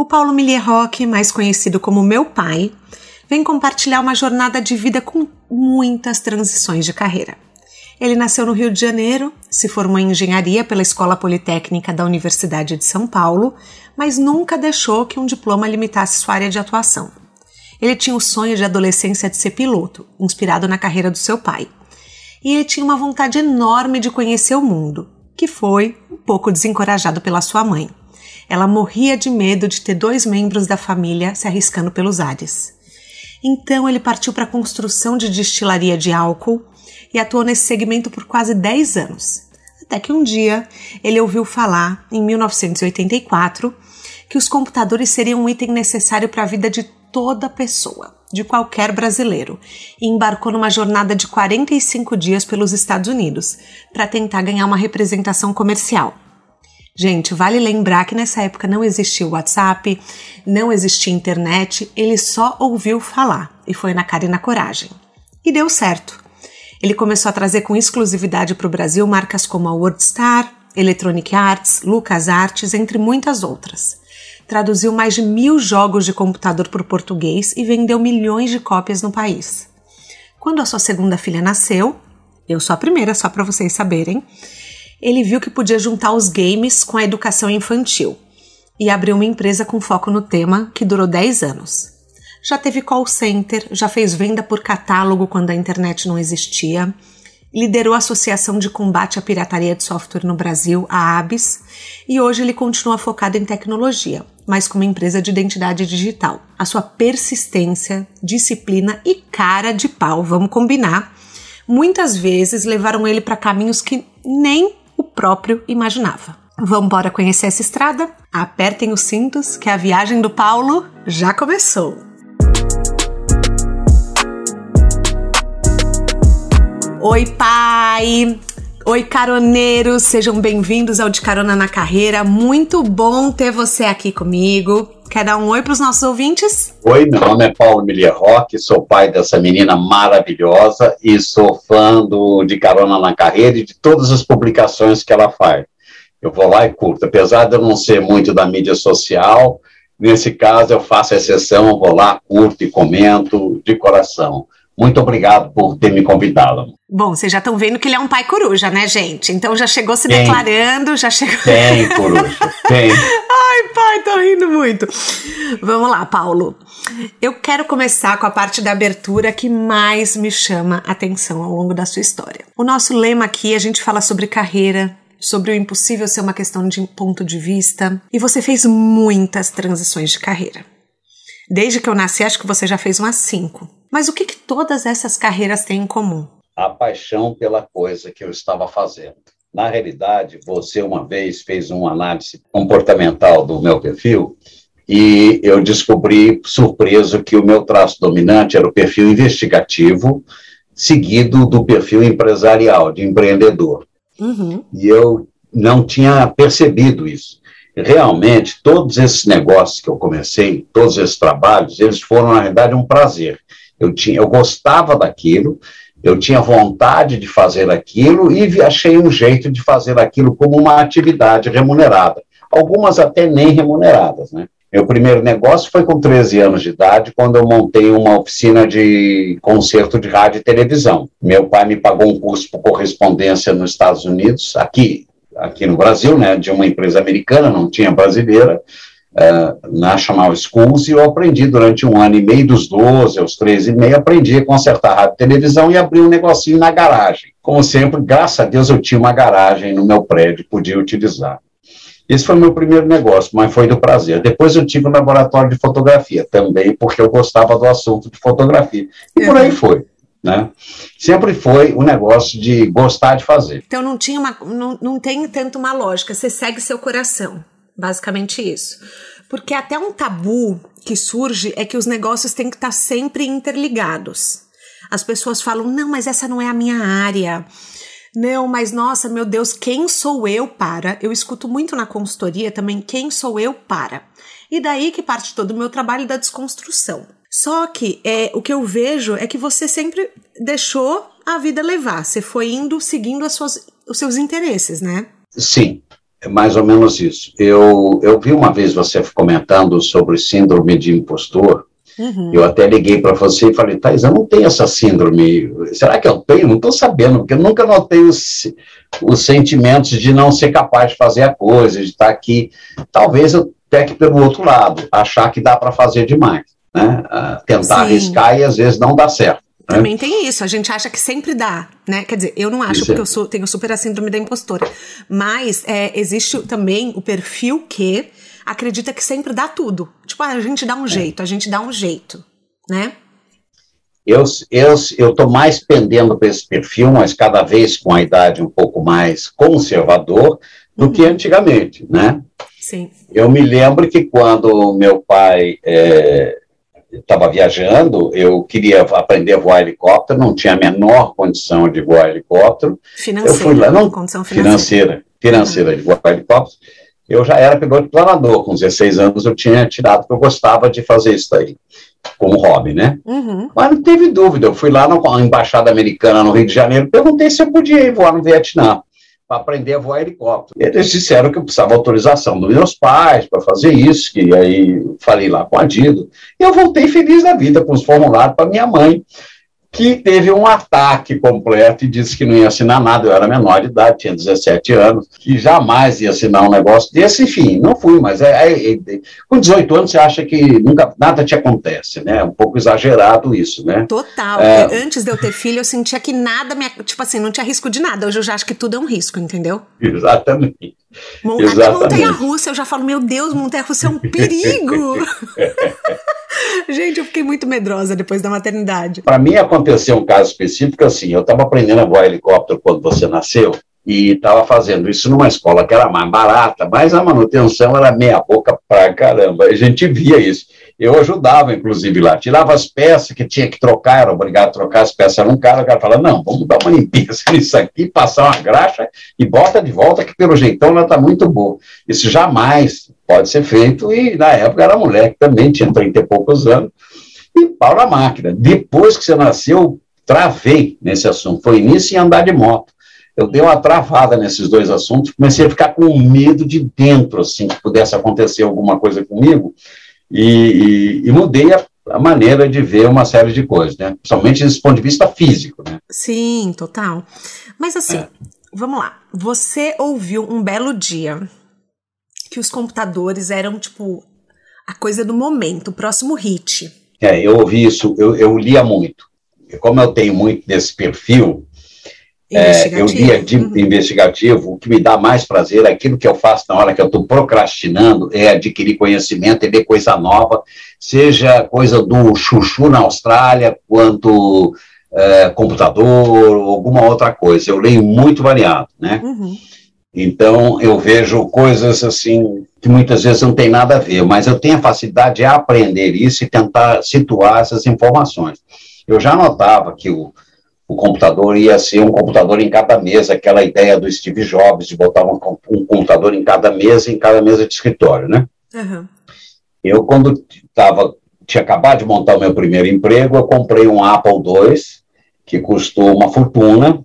O Paulo Millier Roque, mais conhecido como meu pai, vem compartilhar uma jornada de vida com muitas transições de carreira. Ele nasceu no Rio de Janeiro, se formou em engenharia pela Escola Politécnica da Universidade de São Paulo, mas nunca deixou que um diploma limitasse sua área de atuação. Ele tinha o sonho de adolescência de ser piloto, inspirado na carreira do seu pai. E ele tinha uma vontade enorme de conhecer o mundo, que foi um pouco desencorajado pela sua mãe. Ela morria de medo de ter dois membros da família se arriscando pelos ares. Então ele partiu para a construção de destilaria de álcool e atuou nesse segmento por quase 10 anos. Até que um dia ele ouviu falar, em 1984, que os computadores seriam um item necessário para a vida de toda pessoa, de qualquer brasileiro, e embarcou numa jornada de 45 dias pelos Estados Unidos para tentar ganhar uma representação comercial. Gente, vale lembrar que nessa época não existia o WhatsApp, não existia internet, ele só ouviu falar e foi na cara e na coragem. E deu certo. Ele começou a trazer com exclusividade para o Brasil marcas como a WordStar, Electronic Arts, Lucas Arts, entre muitas outras. Traduziu mais de mil jogos de computador para o português e vendeu milhões de cópias no país. Quando a sua segunda filha nasceu, eu sou a primeira, só para vocês saberem, ele viu que podia juntar os games com a educação infantil e abriu uma empresa com foco no tema que durou 10 anos. Já teve call center, já fez venda por catálogo quando a internet não existia, liderou a Associação de Combate à Pirataria de Software no Brasil, a ABS, e hoje ele continua focado em tecnologia, mas como empresa de identidade digital. A sua persistência, disciplina e cara de pau, vamos combinar, muitas vezes levaram ele para caminhos que nem o próprio imaginava. Vamos embora conhecer essa estrada? Apertem os cintos que a viagem do Paulo já começou. Oi, pai! Oi, caroneiros! Sejam bem-vindos ao De Carona na Carreira. Muito bom ter você aqui comigo. Quer dar um oi para os nossos ouvintes? Oi, meu nome é Paulo Milia Roque, sou pai dessa menina maravilhosa e sou fã do De Carona na Carreira e de todas as publicações que ela faz. Eu vou lá e curto, apesar de eu não ser muito da mídia social, nesse caso eu faço exceção, vou lá, curto e comento de coração. Muito obrigado por ter me convidado. Bom, vocês já estão vendo que ele é um pai coruja, né, gente? Então já chegou se declarando, já chegou. Tem, coruja, tem. Ai, pai, tô rindo muito. Vamos lá, Paulo. Eu quero começar com a parte da abertura que mais me chama a atenção ao longo da sua história. O nosso lema aqui, a gente fala sobre carreira, sobre o impossível ser uma questão de ponto de vista, e você fez muitas transições de carreira. Desde que eu nasci, acho que você já fez umas cinco. Mas o que, que todas essas carreiras têm em comum? A paixão pela coisa que eu estava fazendo. Na realidade, você uma vez fez uma análise comportamental do meu perfil e eu descobri, surpreso, que o meu traço dominante era o perfil investigativo, seguido do perfil empresarial, de empreendedor. Uhum. E eu não tinha percebido isso realmente todos esses negócios que eu comecei, todos esses trabalhos, eles foram na realidade um prazer. Eu tinha, eu gostava daquilo, eu tinha vontade de fazer aquilo e achei um jeito de fazer aquilo como uma atividade remunerada. Algumas até nem remuneradas, né? Meu primeiro negócio foi com 13 anos de idade, quando eu montei uma oficina de concerto de rádio e televisão. Meu pai me pagou um curso por correspondência nos Estados Unidos, aqui aqui no Brasil, né, de uma empresa americana, não tinha brasileira, uh, National Schools, e eu aprendi durante um ano e meio, dos 12 aos 13 e meio, aprendi a consertar rádio televisão e abri um negocinho na garagem. Como sempre, graças a Deus eu tinha uma garagem no meu prédio, podia utilizar. Esse foi o meu primeiro negócio, mas foi do prazer. Depois eu tive um laboratório de fotografia, também porque eu gostava do assunto de fotografia. E por aí foi né? Sempre foi um negócio de gostar de fazer. Então não tinha uma, não, não tem tanto uma lógica, você segue seu coração, basicamente isso. Porque até um tabu que surge é que os negócios têm que estar sempre interligados. As pessoas falam: não, mas essa não é a minha área. Não, mas nossa, meu Deus, quem sou eu para? Eu escuto muito na consultoria também quem sou eu para. E daí que parte todo o meu trabalho da desconstrução. Só que é, o que eu vejo é que você sempre deixou a vida levar. Você foi indo seguindo as suas, os seus interesses, né? Sim, é mais ou menos isso. Eu, eu vi uma vez você comentando sobre síndrome de impostor. Uhum. Eu até liguei para você e falei, Thais, eu não tenho essa síndrome. Será que eu tenho? Não estou sabendo, porque eu nunca notei os, os sentimentos de não ser capaz de fazer a coisa, de estar aqui. Talvez eu peque pelo outro lado, achar que dá para fazer demais né? tentar Sim. arriscar e às vezes não dá certo. Também tem isso, a gente acha que sempre dá, né? Quer dizer, eu não acho, isso porque é. eu sou, tenho super a síndrome da impostora. Mas é, existe também o perfil que acredita que sempre dá tudo. Tipo, ah, a gente dá um é. jeito, a gente dá um jeito, né? Eu eu eu tô mais pendendo para esse perfil, mas cada vez com a idade um pouco mais conservador do uhum. que antigamente, né? Sim. Eu me lembro que quando meu pai é, estava viajando, eu queria aprender a voar helicóptero, não tinha a menor condição de voar helicóptero. Financeira, eu fui lá, não, condição financeira. Financeira, de voar helicóptero. Eu já era piloto planador, com 16 anos eu tinha tirado, porque eu gostava de fazer isso aí, como hobby, né? Uhum. Mas não teve dúvida, eu fui lá na embaixada americana no Rio de Janeiro, perguntei se eu podia ir voar no Vietnã para aprender a voar helicóptero. Eles disseram que eu precisava autorização dos meus pais para fazer isso, que aí falei lá com a Dido. E eu voltei feliz da vida com os formulários para minha mãe que teve um ataque completo e disse que não ia assinar nada. Eu era menor de idade, tinha 17 anos, que jamais ia assinar um negócio desse. Enfim, não fui, mas é, é, é, com 18 anos você acha que nunca nada te acontece, né? É um pouco exagerado isso, né? Total. É, Antes de eu ter filho, eu sentia que nada me. Tipo assim, não tinha risco de nada. Hoje eu já acho que tudo é um risco, entendeu? Exatamente. Montar montanha russa, eu já falo, meu Deus, montanha russa é um perigo. Gente, eu fiquei muito medrosa depois da maternidade. Para mim aconteceu um caso específico assim, eu estava aprendendo a voar helicóptero quando você nasceu e estava fazendo isso numa escola que era mais barata, mas a manutenção era meia boca pra caramba. A gente via isso. Eu ajudava, inclusive, lá. Tirava as peças que tinha que trocar, era obrigado a trocar as peças. Era um cara, o cara falava, não, vamos dar uma limpeza nisso aqui, passar uma graxa e bota de volta, que pelo jeitão ela está muito boa. Isso jamais pode ser feito, e na época era moleque também, tinha 30 e poucos anos, e pau na máquina. Depois que você nasceu, travei nesse assunto. Foi nisso e andar de moto. Eu dei uma travada nesses dois assuntos, comecei a ficar com medo de dentro, assim, que pudesse acontecer alguma coisa comigo, e, e, e mudei a, a, maneira de ver uma série de coisas, né? Principalmente desse ponto de vista físico, né? Sim, total. Mas assim, é. vamos lá. Você ouviu um belo dia que os computadores eram, tipo, a coisa do momento, o próximo hit. É, eu ouvi isso, eu, eu lia muito. Como eu tenho muito desse perfil, é, eu lia de uhum. investigativo, o que me dá mais prazer, aquilo que eu faço na hora que eu estou procrastinando, é adquirir conhecimento e ver coisa nova, seja coisa do chuchu na Austrália, quanto é, computador, alguma outra coisa. Eu leio muito variado, né? Uhum. Então, eu vejo coisas assim que muitas vezes não tem nada a ver, mas eu tenho a facilidade de aprender isso e tentar situar essas informações. Eu já notava que o o computador ia ser um computador em cada mesa, aquela ideia do Steve Jobs de botar um, um computador em cada mesa, em cada mesa de escritório, né? Uhum. Eu, quando tava, tinha acabado de montar o meu primeiro emprego, eu comprei um Apple II, que custou uma fortuna,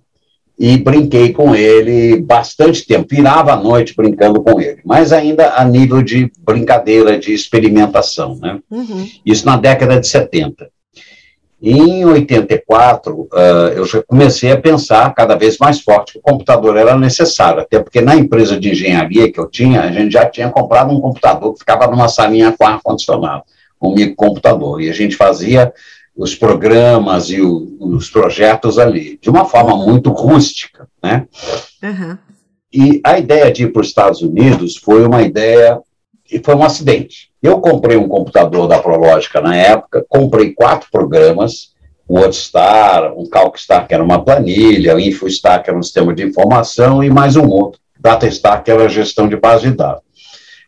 e brinquei com ele bastante tempo, virava a noite brincando com ele, mas ainda a nível de brincadeira, de experimentação, né? Uhum. Isso na década de 70. Em 84, uh, eu já comecei a pensar cada vez mais forte que o computador era necessário, até porque na empresa de engenharia que eu tinha, a gente já tinha comprado um computador que ficava numa salinha com ar-condicionado, um microcomputador, e a gente fazia os programas e o, os projetos ali, de uma forma muito rústica, né? Uhum. E a ideia de ir para os Estados Unidos foi uma ideia e foi um acidente. Eu comprei um computador da Prológica na época, comprei quatro programas, o WordStar, um CalcStar, que era uma planilha, o InfoStar, que era um sistema de informação, e mais um outro, DataStar, que era a gestão de base de dados.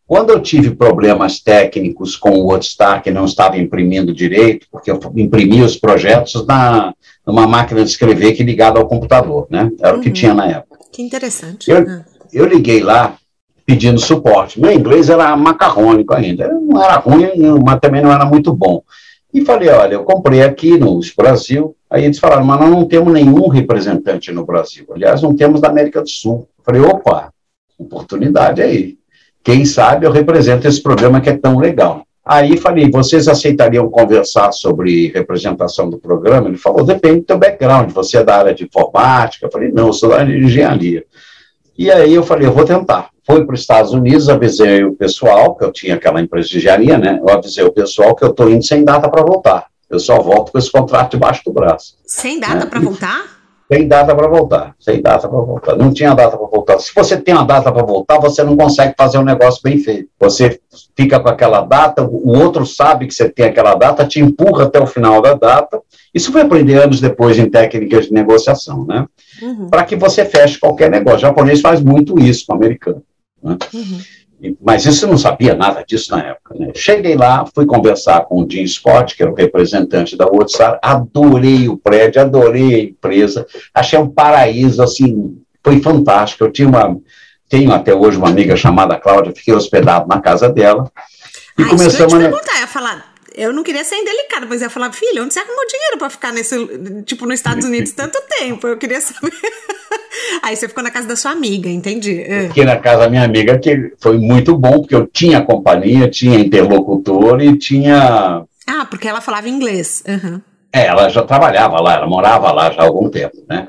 Quando eu tive problemas técnicos com o WordStar, que não estava imprimindo direito, porque eu imprimia os projetos na, numa máquina de escrever que ligada ao computador, né? Era uhum. o que uhum. tinha na época. Que interessante. Eu, ah. eu liguei lá pedindo suporte. Meu inglês era macarrônico ainda. Não era ruim, mas também não era muito bom. E falei, olha, eu comprei aqui no Brasil. Aí eles falaram, mas nós não temos nenhum representante no Brasil. Aliás, não temos da América do Sul. falei, opa, oportunidade aí. Quem sabe eu represento esse programa que é tão legal. Aí falei, vocês aceitariam conversar sobre representação do programa? Ele falou, depende do teu background, você é da área de informática? Eu falei, não, eu sou da área de engenharia. E aí eu falei, eu vou tentar. Fui para os Estados Unidos, avisei o pessoal, que eu tinha aquela empresa de engenharia, né? Eu avisei o pessoal que eu estou indo sem data para voltar. Eu só volto com esse contrato debaixo do braço. Sem data né? para voltar? Sem data para voltar, sem data para voltar. Não tinha data para voltar. Se você tem uma data para voltar, você não consegue fazer um negócio bem feito. Você fica com aquela data, o outro sabe que você tem aquela data, te empurra até o final da data. Isso foi aprender anos depois em técnicas de negociação, né? Uhum. Para que você feche qualquer negócio. O japonês faz muito isso com o americano. Né? Uhum. Mas isso eu não sabia nada disso na época. Né? Cheguei lá, fui conversar com o Jim Scott, que era o representante da WhatsApp, adorei o prédio, adorei a empresa, achei um paraíso, assim, foi fantástico. Eu tinha uma, tenho até hoje uma amiga chamada Cláudia, fiquei hospedado na casa dela. E ah, começamos isso eu ia te perguntar, ia falar, eu não queria ser indelicada, mas ia falar, filha, onde você arrumou dinheiro para ficar nesse, tipo, nos Estados Unidos tanto tempo? Eu queria saber. Aí você ficou na casa da sua amiga, entendi. É. Fiquei na casa da minha amiga, que foi muito bom, porque eu tinha companhia, tinha interlocutor e tinha. Ah, porque ela falava inglês. Uhum. É, ela já trabalhava lá, ela morava lá já há algum tempo, né?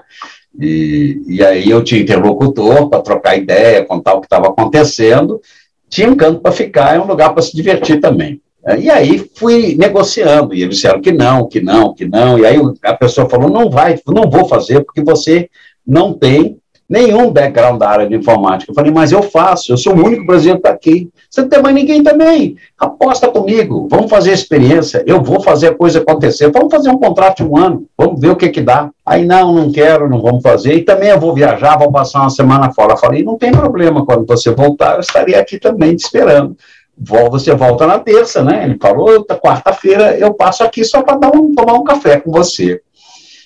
E, e aí eu tinha interlocutor para trocar ideia, contar o que estava acontecendo. Tinha um canto para ficar, é um lugar para se divertir também. E aí fui negociando, e eles disseram que não, que não, que não, e aí a pessoa falou, não vai, não vou fazer, porque você não tem nenhum background da área de informática. Eu falei, mas eu faço, eu sou o único brasileiro que está aqui. Você não tem mais ninguém também. Aposta comigo, vamos fazer experiência, eu vou fazer a coisa acontecer, vamos fazer um contrato de um ano, vamos ver o que que dá. Aí, não, não quero, não vamos fazer, e também eu vou viajar, vou passar uma semana fora. Eu falei, não tem problema, quando você voltar, eu estaria aqui também te esperando você volta na terça, né? Ele falou, quarta-feira eu passo aqui só para um, tomar um café com você.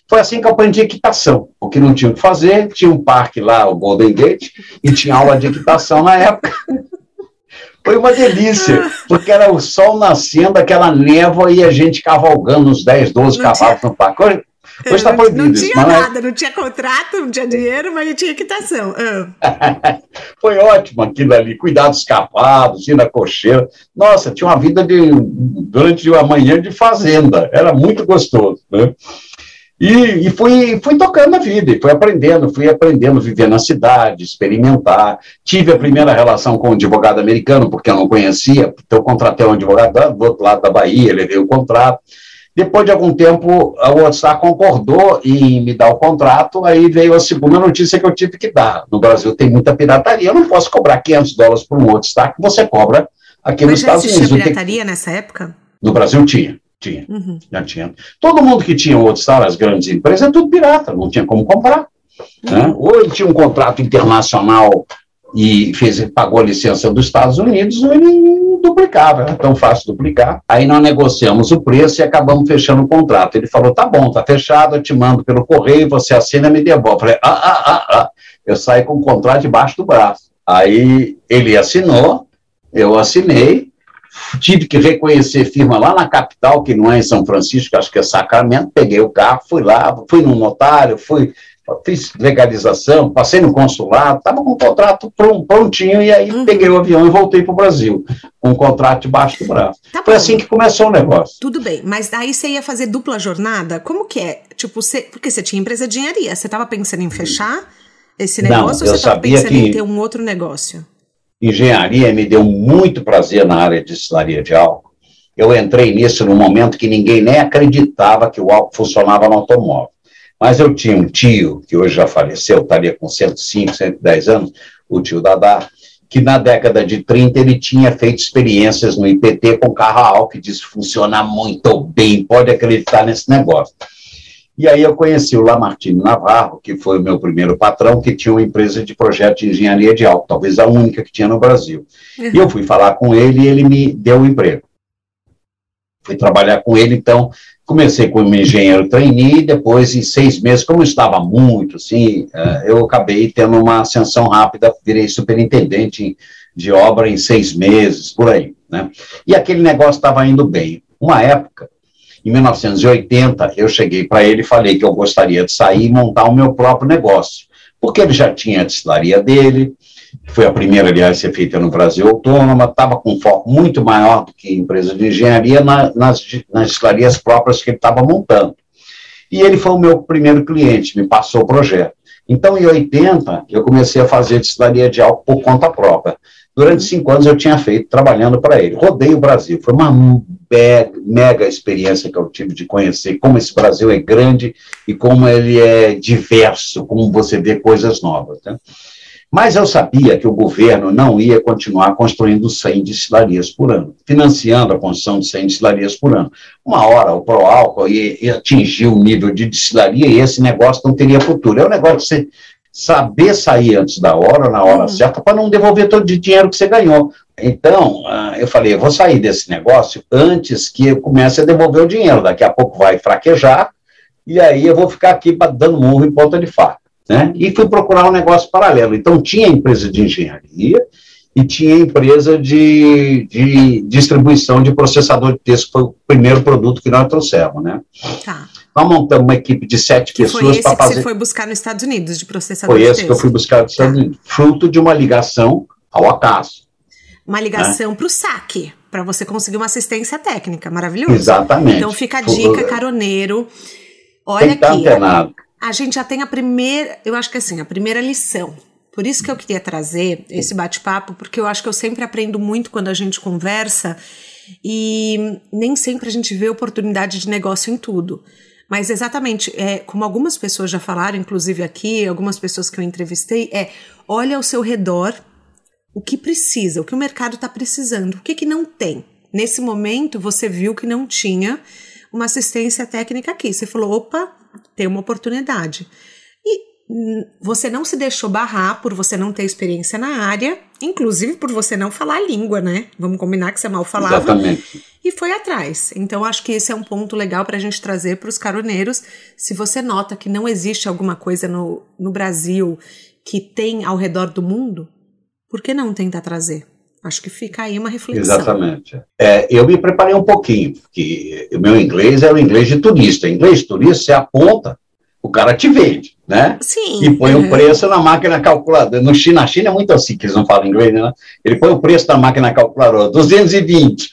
Foi assim que eu aprendi equitação, porque não tinha o que fazer, tinha um parque lá, o Golden Gate, e tinha aula de equitação na época. Foi uma delícia, porque era o sol nascendo, aquela névoa e a gente cavalgando uns 10, 12 cavalos no parque. Hoje está proibido. Não tinha nada, não tinha contrato, não tinha dinheiro, mas tinha quitação. Ah. Foi ótimo aquilo ali, cuidar dos cavalos, ir na cocheira. Nossa, tinha uma vida de, durante uma manhã de fazenda, era muito gostoso. Né? E, e fui, fui tocando a vida, fui aprendendo, fui aprendendo, viver na cidade, experimentar. Tive a primeira relação com um advogado americano, porque eu não conhecia, então eu contratei um advogado do outro lado da Bahia, levei o contrato. Depois de algum tempo, a WhatsApp concordou em me dar o contrato, aí veio a segunda notícia que eu tive que dar. No Brasil tem muita pirataria, eu não posso cobrar 500 dólares por um WhatsApp que você cobra aqui Mas nos Estados Unidos. Mas já pirataria nessa época? No Brasil tinha, tinha, uhum. já tinha. Todo mundo que tinha WhatsApp, as grandes empresas, é tudo pirata, não tinha como comprar. Né? Uhum. Né? Ou ele tinha um contrato internacional e fez, pagou a licença dos Estados Unidos, ou ele duplicava, era tão fácil duplicar. Aí nós negociamos o preço e acabamos fechando o contrato. Ele falou: tá bom, tá fechado, eu te mando pelo correio, você assina e me devolve. Falei: ah, ah, ah, ah. Eu saí com o contrato debaixo do braço. Aí ele assinou, eu assinei, tive que reconhecer firma lá na capital, que não é em São Francisco, acho que é Sacramento, peguei o carro, fui lá, fui no notário, fui fiz legalização, passei no consulado, estava com o contrato prontinho, e aí uhum. peguei o avião e voltei para o Brasil, com o contrato debaixo do braço. Tá Foi assim que começou o negócio. Tudo bem, mas aí você ia fazer dupla jornada? Como que é? Tipo, você, porque você tinha empresa de engenharia, você estava pensando em fechar esse negócio Não, ou você estava pensando em ter um outro negócio? Engenharia me deu muito prazer na área de destilaria de álcool. Eu entrei nisso no momento que ninguém nem acreditava que o álcool funcionava no automóvel. Mas eu tinha um tio, que hoje já faleceu, estaria com 105, 110 anos, o tio Dadá, que na década de 30 ele tinha feito experiências no IPT com carro álcool, que disse funciona muito bem, pode acreditar nesse negócio. E aí eu conheci o Lamartine Navarro, que foi o meu primeiro patrão, que tinha uma empresa de projeto de engenharia de alto, talvez a única que tinha no Brasil. Uhum. E eu fui falar com ele e ele me deu o um emprego. Fui trabalhar com ele, então comecei como engenheiro trainee, depois em seis meses, como estava muito, assim, eh, eu acabei tendo uma ascensão rápida, virei superintendente de obra em seis meses, por aí, né? E aquele negócio estava indo bem. Uma época, em 1980, eu cheguei para ele e falei que eu gostaria de sair e montar o meu próprio negócio, porque ele já tinha a destilaria dele, foi a primeira, aliás, a ser feita no Brasil autônoma, estava com foco muito maior do que empresa de engenharia na, nas, nas destilarias próprias que ele estava montando. E ele foi o meu primeiro cliente, me passou o projeto. Então, em 80, eu comecei a fazer destilaria de álcool por conta própria. Durante cinco anos eu tinha feito trabalhando para ele. Rodei o Brasil. Foi uma mega experiência que eu tive de conhecer como esse Brasil é grande e como ele é diverso, como você vê coisas novas. Né? Mas eu sabia que o governo não ia continuar construindo 100 destilarias por ano, financiando a construção de 100 destilarias por ano. Uma hora o Proálcool ia, ia atingir o nível de destilaria e esse negócio não teria futuro. É um negócio de você saber sair antes da hora, na hora uhum. certa, para não devolver todo o dinheiro que você ganhou. Então, ah, eu falei, eu vou sair desse negócio antes que eu comece a devolver o dinheiro. Daqui a pouco vai fraquejar, e aí eu vou ficar aqui dando murro em ponta de faca. Né? E fui procurar um negócio paralelo. Então, tinha empresa de engenharia e tinha empresa de, de distribuição de processador de texto, que foi o primeiro produto que nós trouxemos. Né? Tá. Nós montamos uma equipe de sete que pessoas para fazer. Você foi buscar nos Estados Unidos, de processador foi de texto. Foi esse que eu fui buscar nos Estados tá. Unidos, fruto de uma ligação ao acaso. Uma ligação né? para o saque, para você conseguir uma assistência técnica, maravilhoso. Exatamente. Então fica a dica, caroneiro. Olha Tem que aqui a gente já tem a primeira, eu acho que assim, a primeira lição. Por isso que eu queria trazer esse bate-papo, porque eu acho que eu sempre aprendo muito quando a gente conversa e nem sempre a gente vê oportunidade de negócio em tudo. Mas exatamente, é, como algumas pessoas já falaram, inclusive aqui, algumas pessoas que eu entrevistei, é olha ao seu redor o que precisa, o que o mercado está precisando, o que, que não tem. Nesse momento, você viu que não tinha uma assistência técnica aqui. Você falou, opa, tem uma oportunidade. E você não se deixou barrar por você não ter experiência na área, inclusive por você não falar a língua, né? Vamos combinar que você mal falava. Exatamente. E foi atrás. Então, acho que esse é um ponto legal para a gente trazer para os caroneiros. Se você nota que não existe alguma coisa no, no Brasil que tem ao redor do mundo, por que não tentar trazer? Acho que fica aí uma reflexão. Exatamente. É, eu me preparei um pouquinho, porque o meu inglês é o inglês de turista. Inglês de turista, você aponta, o cara te vende, né? Sim. E põe o preço na máquina calculadora. No China, na China é muito assim, que eles não falam inglês, né? Ele põe o preço na máquina calculadora, 220.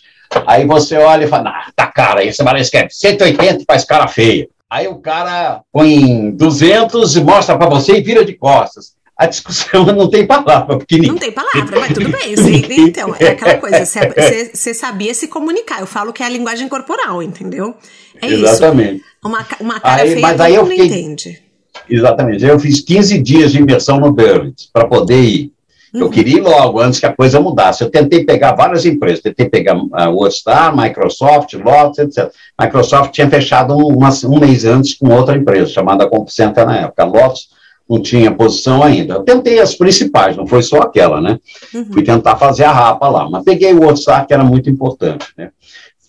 Aí você olha e fala, ah, tá cara, aí você vai lá e escreve 180 faz cara feia. Aí o cara põe 200 e mostra para você e vira de costas a discussão não tem palavra, porque Não tem palavra, mas tudo bem. então, é aquela coisa, você sabia se comunicar. Eu falo que é a linguagem corporal, entendeu? É Exatamente. isso. Uma, uma cara aí, feia mas aí eu fiquei, entende. Exatamente. Eu fiz 15 dias de imersão no Burlitz para poder ir. Uhum. Eu queria ir logo, antes que a coisa mudasse. Eu tentei pegar várias empresas, tentei pegar a uh, Wordstar, Microsoft, Lotus, etc. Microsoft tinha fechado um, uma, um mês antes com outra empresa, chamada Compcenter na época. Lotus não tinha posição ainda. Eu tentei as principais, não foi só aquela, né? Uhum. Fui tentar fazer a rapa lá, mas peguei o outro que era muito importante, né?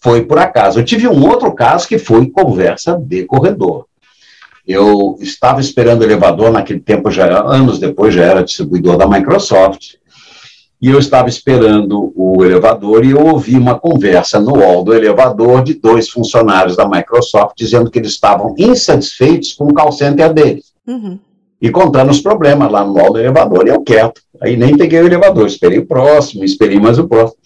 Foi por acaso. Eu tive um outro caso que foi conversa de corredor. Eu estava esperando o elevador, naquele tempo, já anos depois, já era distribuidor da Microsoft, e eu estava esperando o elevador e eu ouvi uma conversa no hall do elevador de dois funcionários da Microsoft dizendo que eles estavam insatisfeitos com o call center deles. Uhum e contando os problemas lá no hall do elevador, e eu quieto. Aí nem peguei o elevador, esperei o próximo, esperei mais o próximo.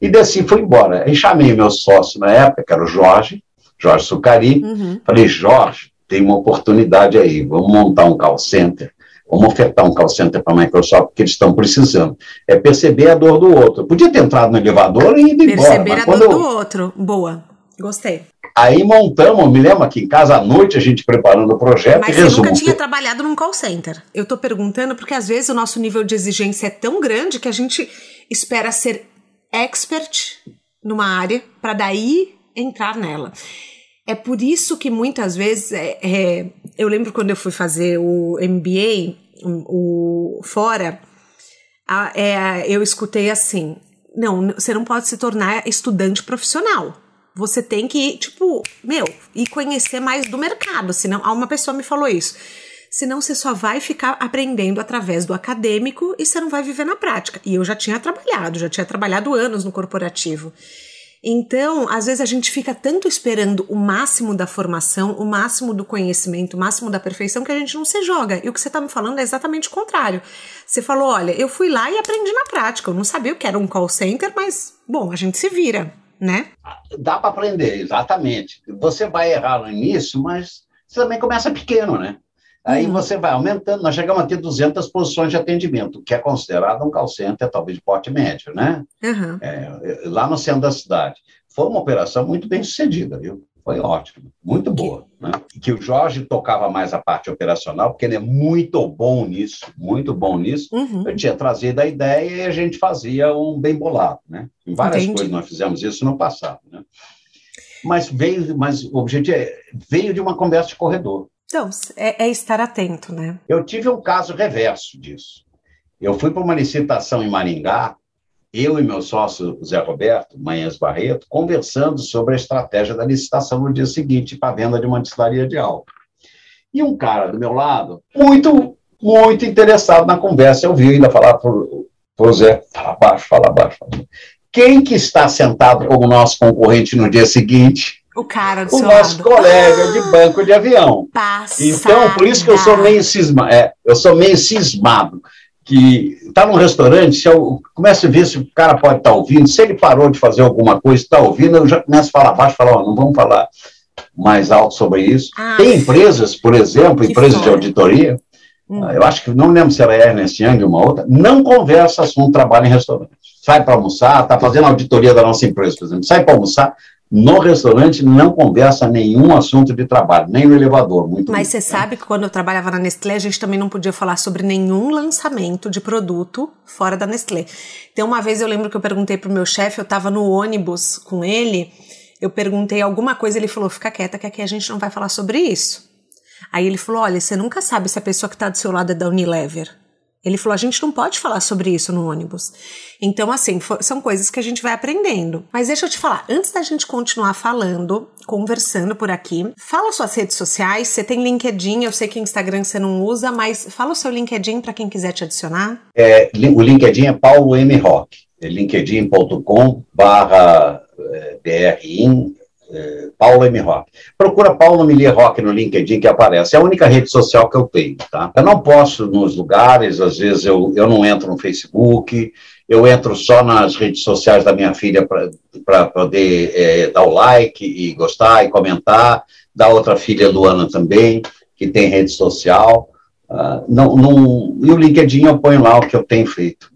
E desci fui embora. Aí chamei meu sócio na época, que era o Jorge, Jorge Sucari, uhum. falei, Jorge, tem uma oportunidade aí, vamos montar um call center, vamos ofertar um call center para a Microsoft, porque eles estão precisando. É perceber a dor do outro. Eu podia ter entrado no elevador e ido embora. Perceber a dor eu... do outro, boa, gostei. Aí montamos, me lembro aqui em casa à noite, a gente preparando o projeto. Mas você nunca tinha trabalhado num call center. Eu estou perguntando porque às vezes o nosso nível de exigência é tão grande que a gente espera ser expert numa área para daí entrar nela. É por isso que muitas vezes, é, é, eu lembro quando eu fui fazer o MBA, o, o fora, a, é, eu escutei assim: não, você não pode se tornar estudante profissional. Você tem que, tipo, meu, ir conhecer mais do mercado. Senão, uma pessoa me falou isso. Senão você só vai ficar aprendendo através do acadêmico e você não vai viver na prática. E eu já tinha trabalhado, já tinha trabalhado anos no corporativo. Então, às vezes a gente fica tanto esperando o máximo da formação, o máximo do conhecimento, o máximo da perfeição, que a gente não se joga. E o que você está me falando é exatamente o contrário. Você falou: olha, eu fui lá e aprendi na prática. Eu não sabia o que era um call center, mas, bom, a gente se vira, né? Dá para aprender, exatamente. Você vai errar no início, mas você também começa pequeno, né? Aí uhum. você vai aumentando, nós chegamos a ter 200 posições de atendimento, que é considerado um call center, talvez de porte médio, né? Uhum. É, lá no centro da cidade. Foi uma operação muito bem sucedida, viu? Foi ótimo, muito boa. Né? Que o Jorge tocava mais a parte operacional, porque ele é muito bom nisso, muito bom nisso. Uhum. Eu tinha trazido a ideia e a gente fazia um bem bolado, né? Em várias Entendi. coisas nós fizemos isso no passado, né? Mas veio, mas o objetivo é, veio de uma conversa de corredor. Então, é, é estar atento, né? Eu tive um caso reverso disso. Eu fui para uma licitação em Maringá, eu e meu sócio Zé Roberto, Manhãs Barreto, conversando sobre a estratégia da licitação no dia seguinte para a venda de uma destilaria de álcool. E um cara do meu lado, muito, muito interessado na conversa, eu vi ainda falar para o Zé, fala baixo, fala baixo. Quem que está sentado como nosso concorrente no dia seguinte? O cara do o nosso lado. colega de banco de avião. Passada. Então, por isso que eu sou meio cismado. É, eu sou meio cismado. Que está num restaurante, se eu começo a ver se o cara pode estar tá ouvindo, se ele parou de fazer alguma coisa, está ouvindo, eu já começo a falar baixo, falar, oh, não vamos falar mais alto sobre isso. Ah, Tem empresas, por exemplo, empresas de auditoria, hum. eu acho que não lembro se era Ernest Young ou uma outra, não conversa assunto trabalho em restaurante. Sai para almoçar, está fazendo auditoria da nossa empresa, por exemplo, sai para almoçar, no restaurante não conversa nenhum assunto de trabalho, nem no elevador. Muito Mas você sabe que quando eu trabalhava na Nestlé, a gente também não podia falar sobre nenhum lançamento de produto fora da Nestlé. Então, uma vez eu lembro que eu perguntei pro meu chefe, eu estava no ônibus com ele, eu perguntei alguma coisa, ele falou: fica quieta, que aqui a gente não vai falar sobre isso. Aí ele falou: olha, você nunca sabe se a pessoa que está do seu lado é da Unilever. Ele falou: a gente não pode falar sobre isso no ônibus. Então, assim, são coisas que a gente vai aprendendo. Mas deixa eu te falar, antes da gente continuar falando, conversando por aqui, fala suas redes sociais. Você tem LinkedIn, eu sei que Instagram você não usa, mas fala o seu LinkedIn para quem quiser te adicionar. É, o LinkedIn é Paulo M. Rock. É linkedin.com barra é, Paulo M. Rock. Procura Paulo Miller Rock no LinkedIn que aparece. É a única rede social que eu tenho, tá? Eu não posso nos lugares, às vezes eu, eu não entro no Facebook, eu entro só nas redes sociais da minha filha para poder é, dar o like e gostar e comentar, da outra filha, Luana, também, que tem rede social. Uh, não, não, e o LinkedIn eu ponho lá o que eu tenho feito,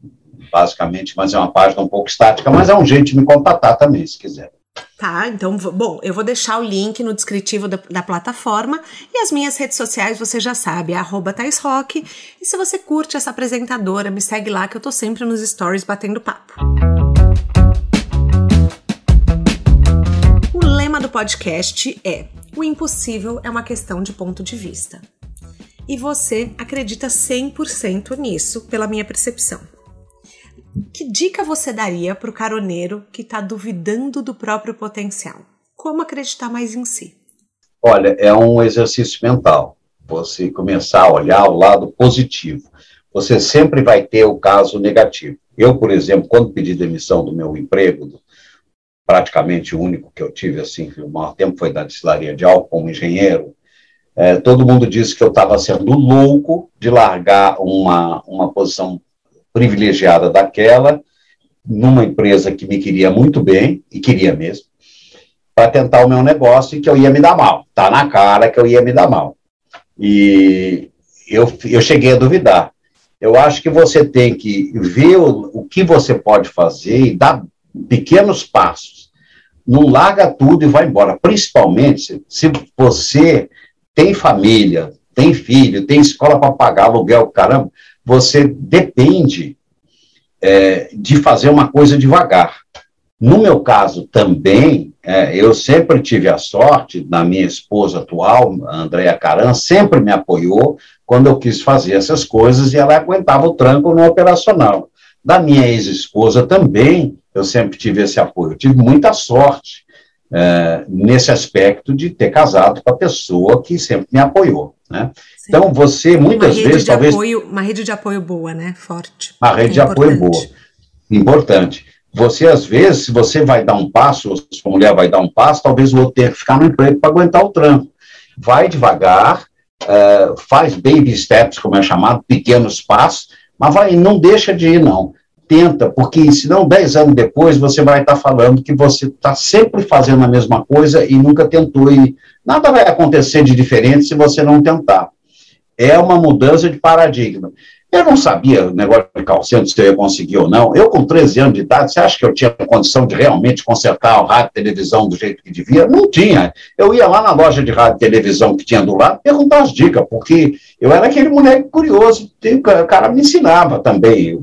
basicamente, mas é uma página um pouco estática, mas é um jeito de me contatar também, se quiser. Tá, então, bom, eu vou deixar o link no descritivo da, da plataforma e as minhas redes sociais você já sabe, é arroba. E se você curte essa apresentadora, me segue lá que eu tô sempre nos stories batendo papo. O lema do podcast é: O impossível é uma questão de ponto de vista. E você acredita 100% nisso, pela minha percepção. Que dica você daria para o caroneiro que está duvidando do próprio potencial? Como acreditar mais em si? Olha, é um exercício mental. Você começar a olhar o lado positivo. Você sempre vai ter o caso negativo. Eu, por exemplo, quando pedi demissão do meu emprego, praticamente o único que eu tive, assim, o maior tempo foi da destilaria de álcool como engenheiro, é, todo mundo disse que eu estava sendo louco de largar uma, uma posição privilegiada daquela, numa empresa que me queria muito bem, e queria mesmo, para tentar o meu negócio e que eu ia me dar mal. Tá na cara que eu ia me dar mal. E eu, eu cheguei a duvidar. Eu acho que você tem que ver o, o que você pode fazer e dar pequenos passos. Não larga tudo e vai embora. Principalmente se, se você tem família, tem filho, tem escola para pagar, aluguel, caramba você depende é, de fazer uma coisa devagar. No meu caso também, É, eu sempre tive a sorte, da minha esposa atual, Andréa Caran, sempre me apoiou quando eu quis fazer essas coisas e ela aguentava o tranco no operacional. Da minha ex-esposa também, eu sempre tive esse apoio. Eu tive muita sorte é, nesse aspecto de ter casado com a pessoa que sempre me apoiou. Né? Então, você muitas vezes. talvez apoio, uma rede de apoio boa, né? Forte. Uma rede é de apoio boa. Importante. Você, às vezes, se você vai dar um passo, ou se a mulher vai dar um passo, talvez o outro tenha que ficar no emprego para aguentar o tranco. Vai devagar, uh, faz baby steps, como é chamado, pequenos passos, mas vai, não deixa de ir, não. Tenta, porque senão, dez anos depois, você vai estar tá falando que você está sempre fazendo a mesma coisa e nunca tentou, e nada vai acontecer de diferente se você não tentar. É uma mudança de paradigma. Eu não sabia o negócio de calcento, se eu ia conseguir ou não. Eu, com 13 anos de idade, você acha que eu tinha condição de realmente consertar o rádio e televisão do jeito que devia? Não tinha. Eu ia lá na loja de rádio e televisão que tinha do lado perguntar as dicas, porque eu era aquele moleque curioso. O cara me ensinava também.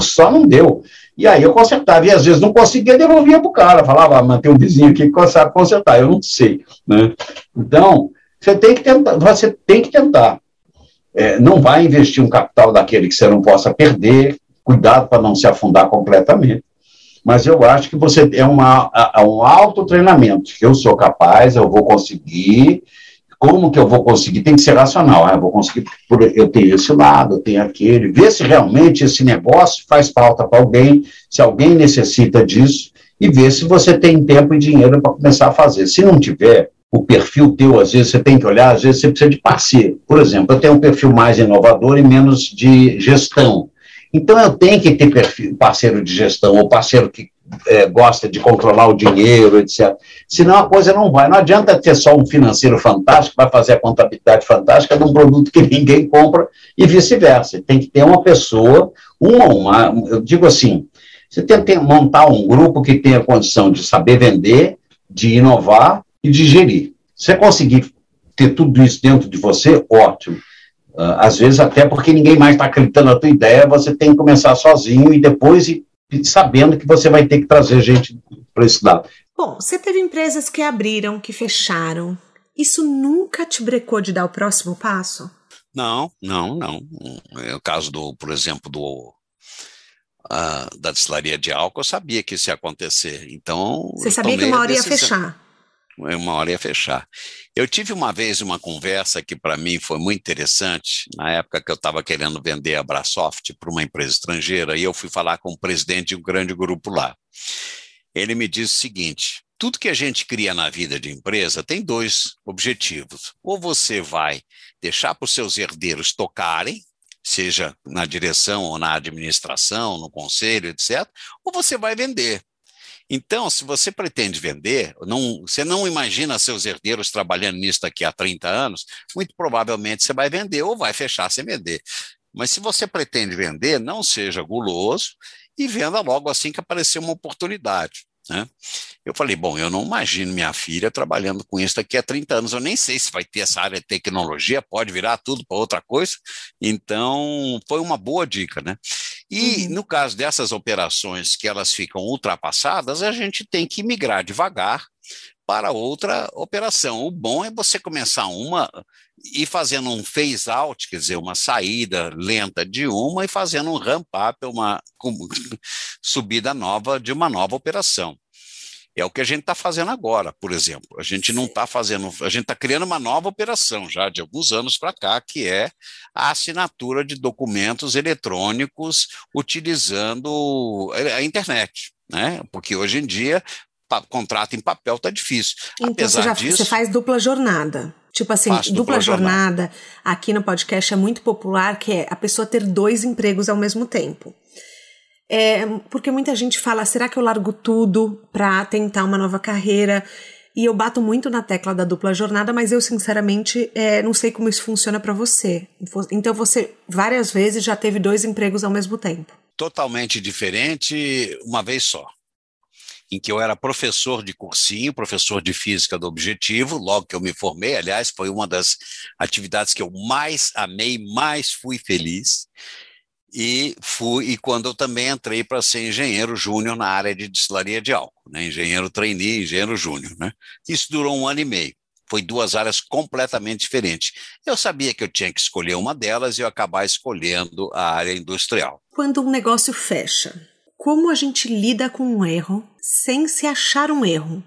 Só não deu. E aí eu consertava. E às vezes não conseguia, devolvia para o cara. Falava, ah, um vizinho aqui que sabe consertar. Eu não sei. Né? Então, você tem que tentar. Você tem que tentar é, não vai investir um capital daquele que você não possa perder, cuidado para não se afundar completamente. Mas eu acho que você é uma, é um autotreinamento. Eu sou capaz, eu vou conseguir. Como que eu vou conseguir? Tem que ser racional. Ah, eu vou conseguir, eu tenho esse lado, eu tenho aquele. Ver se realmente esse negócio faz falta para alguém, se alguém necessita disso, e ver se você tem tempo e dinheiro para começar a fazer. Se não tiver, o perfil teu, às vezes você tem que olhar, às vezes você precisa de parceiro. Por exemplo, eu tenho um perfil mais inovador e menos de gestão. Então eu tenho que ter perfil, parceiro de gestão, ou parceiro que é, gosta de controlar o dinheiro, etc. Senão a coisa não vai. Não adianta ter só um financeiro fantástico, vai fazer a contabilidade fantástica de um produto que ninguém compra e vice-versa. Tem que ter uma pessoa, uma, uma, eu digo assim, você tem que montar um grupo que tenha condição de saber vender, de inovar e digerir. Se você conseguir ter tudo isso dentro de você, ótimo. Uh, às vezes, até porque ninguém mais está acreditando na tua ideia, você tem que começar sozinho e depois ir, sabendo que você vai ter que trazer gente para esse lado. Bom, você teve empresas que abriram, que fecharam. Isso nunca te brecou de dar o próximo passo? Não, não, não. É o caso do, por exemplo, do uh, da destilaria de álcool, eu sabia que isso ia acontecer. Então. Você sabia que uma hora ia fechar? Uma hora ia fechar. Eu tive uma vez uma conversa que para mim foi muito interessante, na época que eu estava querendo vender a Brasoft para uma empresa estrangeira, e eu fui falar com o presidente de um grande grupo lá. Ele me disse o seguinte: tudo que a gente cria na vida de empresa tem dois objetivos. Ou você vai deixar para os seus herdeiros tocarem, seja na direção ou na administração, no conselho, etc., ou você vai vender. Então, se você pretende vender, não, você não imagina seus herdeiros trabalhando nisso daqui a 30 anos, muito provavelmente você vai vender ou vai fechar sem vender. Mas se você pretende vender, não seja guloso e venda logo assim que aparecer uma oportunidade. Né? Eu falei, bom, eu não imagino minha filha trabalhando com isso daqui a 30 anos. Eu nem sei se vai ter essa área de tecnologia, pode virar tudo para outra coisa. Então, foi uma boa dica, né? E uhum. no caso dessas operações que elas ficam ultrapassadas, a gente tem que migrar devagar para outra operação. O bom é você começar uma e fazendo um phase out, quer dizer, uma saída lenta de uma e fazendo um ramp up, uma subida nova de uma nova operação. É o que a gente está fazendo agora, por exemplo. A gente não está fazendo, a gente está criando uma nova operação já de alguns anos para cá, que é a assinatura de documentos eletrônicos utilizando a internet. Né? Porque hoje em dia contrato em papel está difícil. Então Apesar você, já, disso, você faz dupla jornada. Tipo assim, dupla, dupla jornada, jornada aqui no podcast é muito popular, que é a pessoa ter dois empregos ao mesmo tempo. É, porque muita gente fala, será que eu largo tudo para tentar uma nova carreira? E eu bato muito na tecla da dupla jornada, mas eu sinceramente é, não sei como isso funciona para você. Então você várias vezes já teve dois empregos ao mesmo tempo. Totalmente diferente, uma vez só. Em que eu era professor de cursinho, professor de física do objetivo, logo que eu me formei, aliás, foi uma das atividades que eu mais amei, mais fui feliz E fui, e quando eu também entrei para ser engenheiro júnior na área de destilaria de álcool, né? engenheiro trainee, engenheiro júnior. Né? Isso durou um ano e meio. Foi duas áreas completamente diferentes. Eu sabia que eu tinha que escolher uma delas e eu acabar escolhendo a área industrial. Quando um negócio fecha, como a gente lida com um erro sem se achar um erro?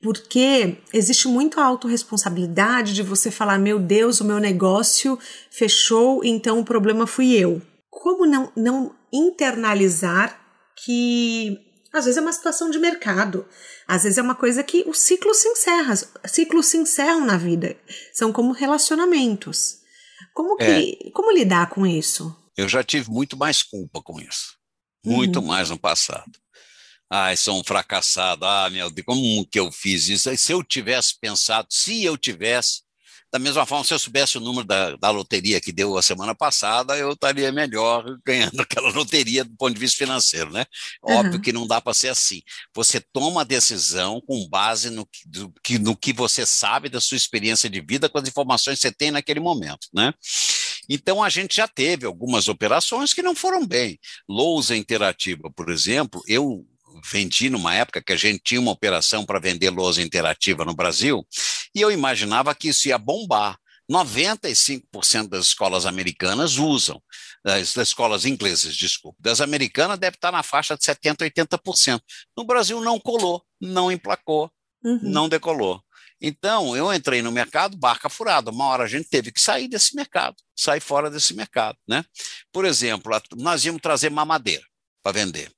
Porque existe muito a autorresponsabilidade de você falar: meu Deus, o meu negócio fechou, então o problema fui eu. Como não, não internalizar que às vezes é uma situação de mercado, às vezes é uma coisa que os ciclos se encerram, ciclos se encerram na vida, são como relacionamentos. Como que, é. como lidar com isso? Eu já tive muito mais culpa com isso, muito uhum. mais no passado. Ai, sou um fracassado. Ah, meu Deus, como que eu fiz isso? Se eu tivesse pensado, se eu tivesse, da mesma forma, se eu soubesse o número da, da loteria que deu a semana passada, eu estaria melhor ganhando aquela loteria do ponto de vista financeiro, né? Óbvio uhum. que não dá para ser assim. Você toma a decisão com base no que, do, que, no que você sabe da sua experiência de vida, com as informações que você tem naquele momento, né? Então, a gente já teve algumas operações que não foram bem. Lousa Interativa, por exemplo, eu vendi numa época que a gente tinha uma operação para vender lousa interativa no Brasil, e eu imaginava que isso ia bombar. 95% das escolas americanas usam, das, das, escolas inglesas, desculpa. Das americanas deve estar na faixa de 70%, 80%. No Brasil não colou, não emplacou, uhum. não decolou. Então, eu entrei no mercado, barca furada. Uma hora a gente teve que sair desse mercado, sair fora desse mercado. Né? Por exemplo, nós íamos trazer mamadeira para vender.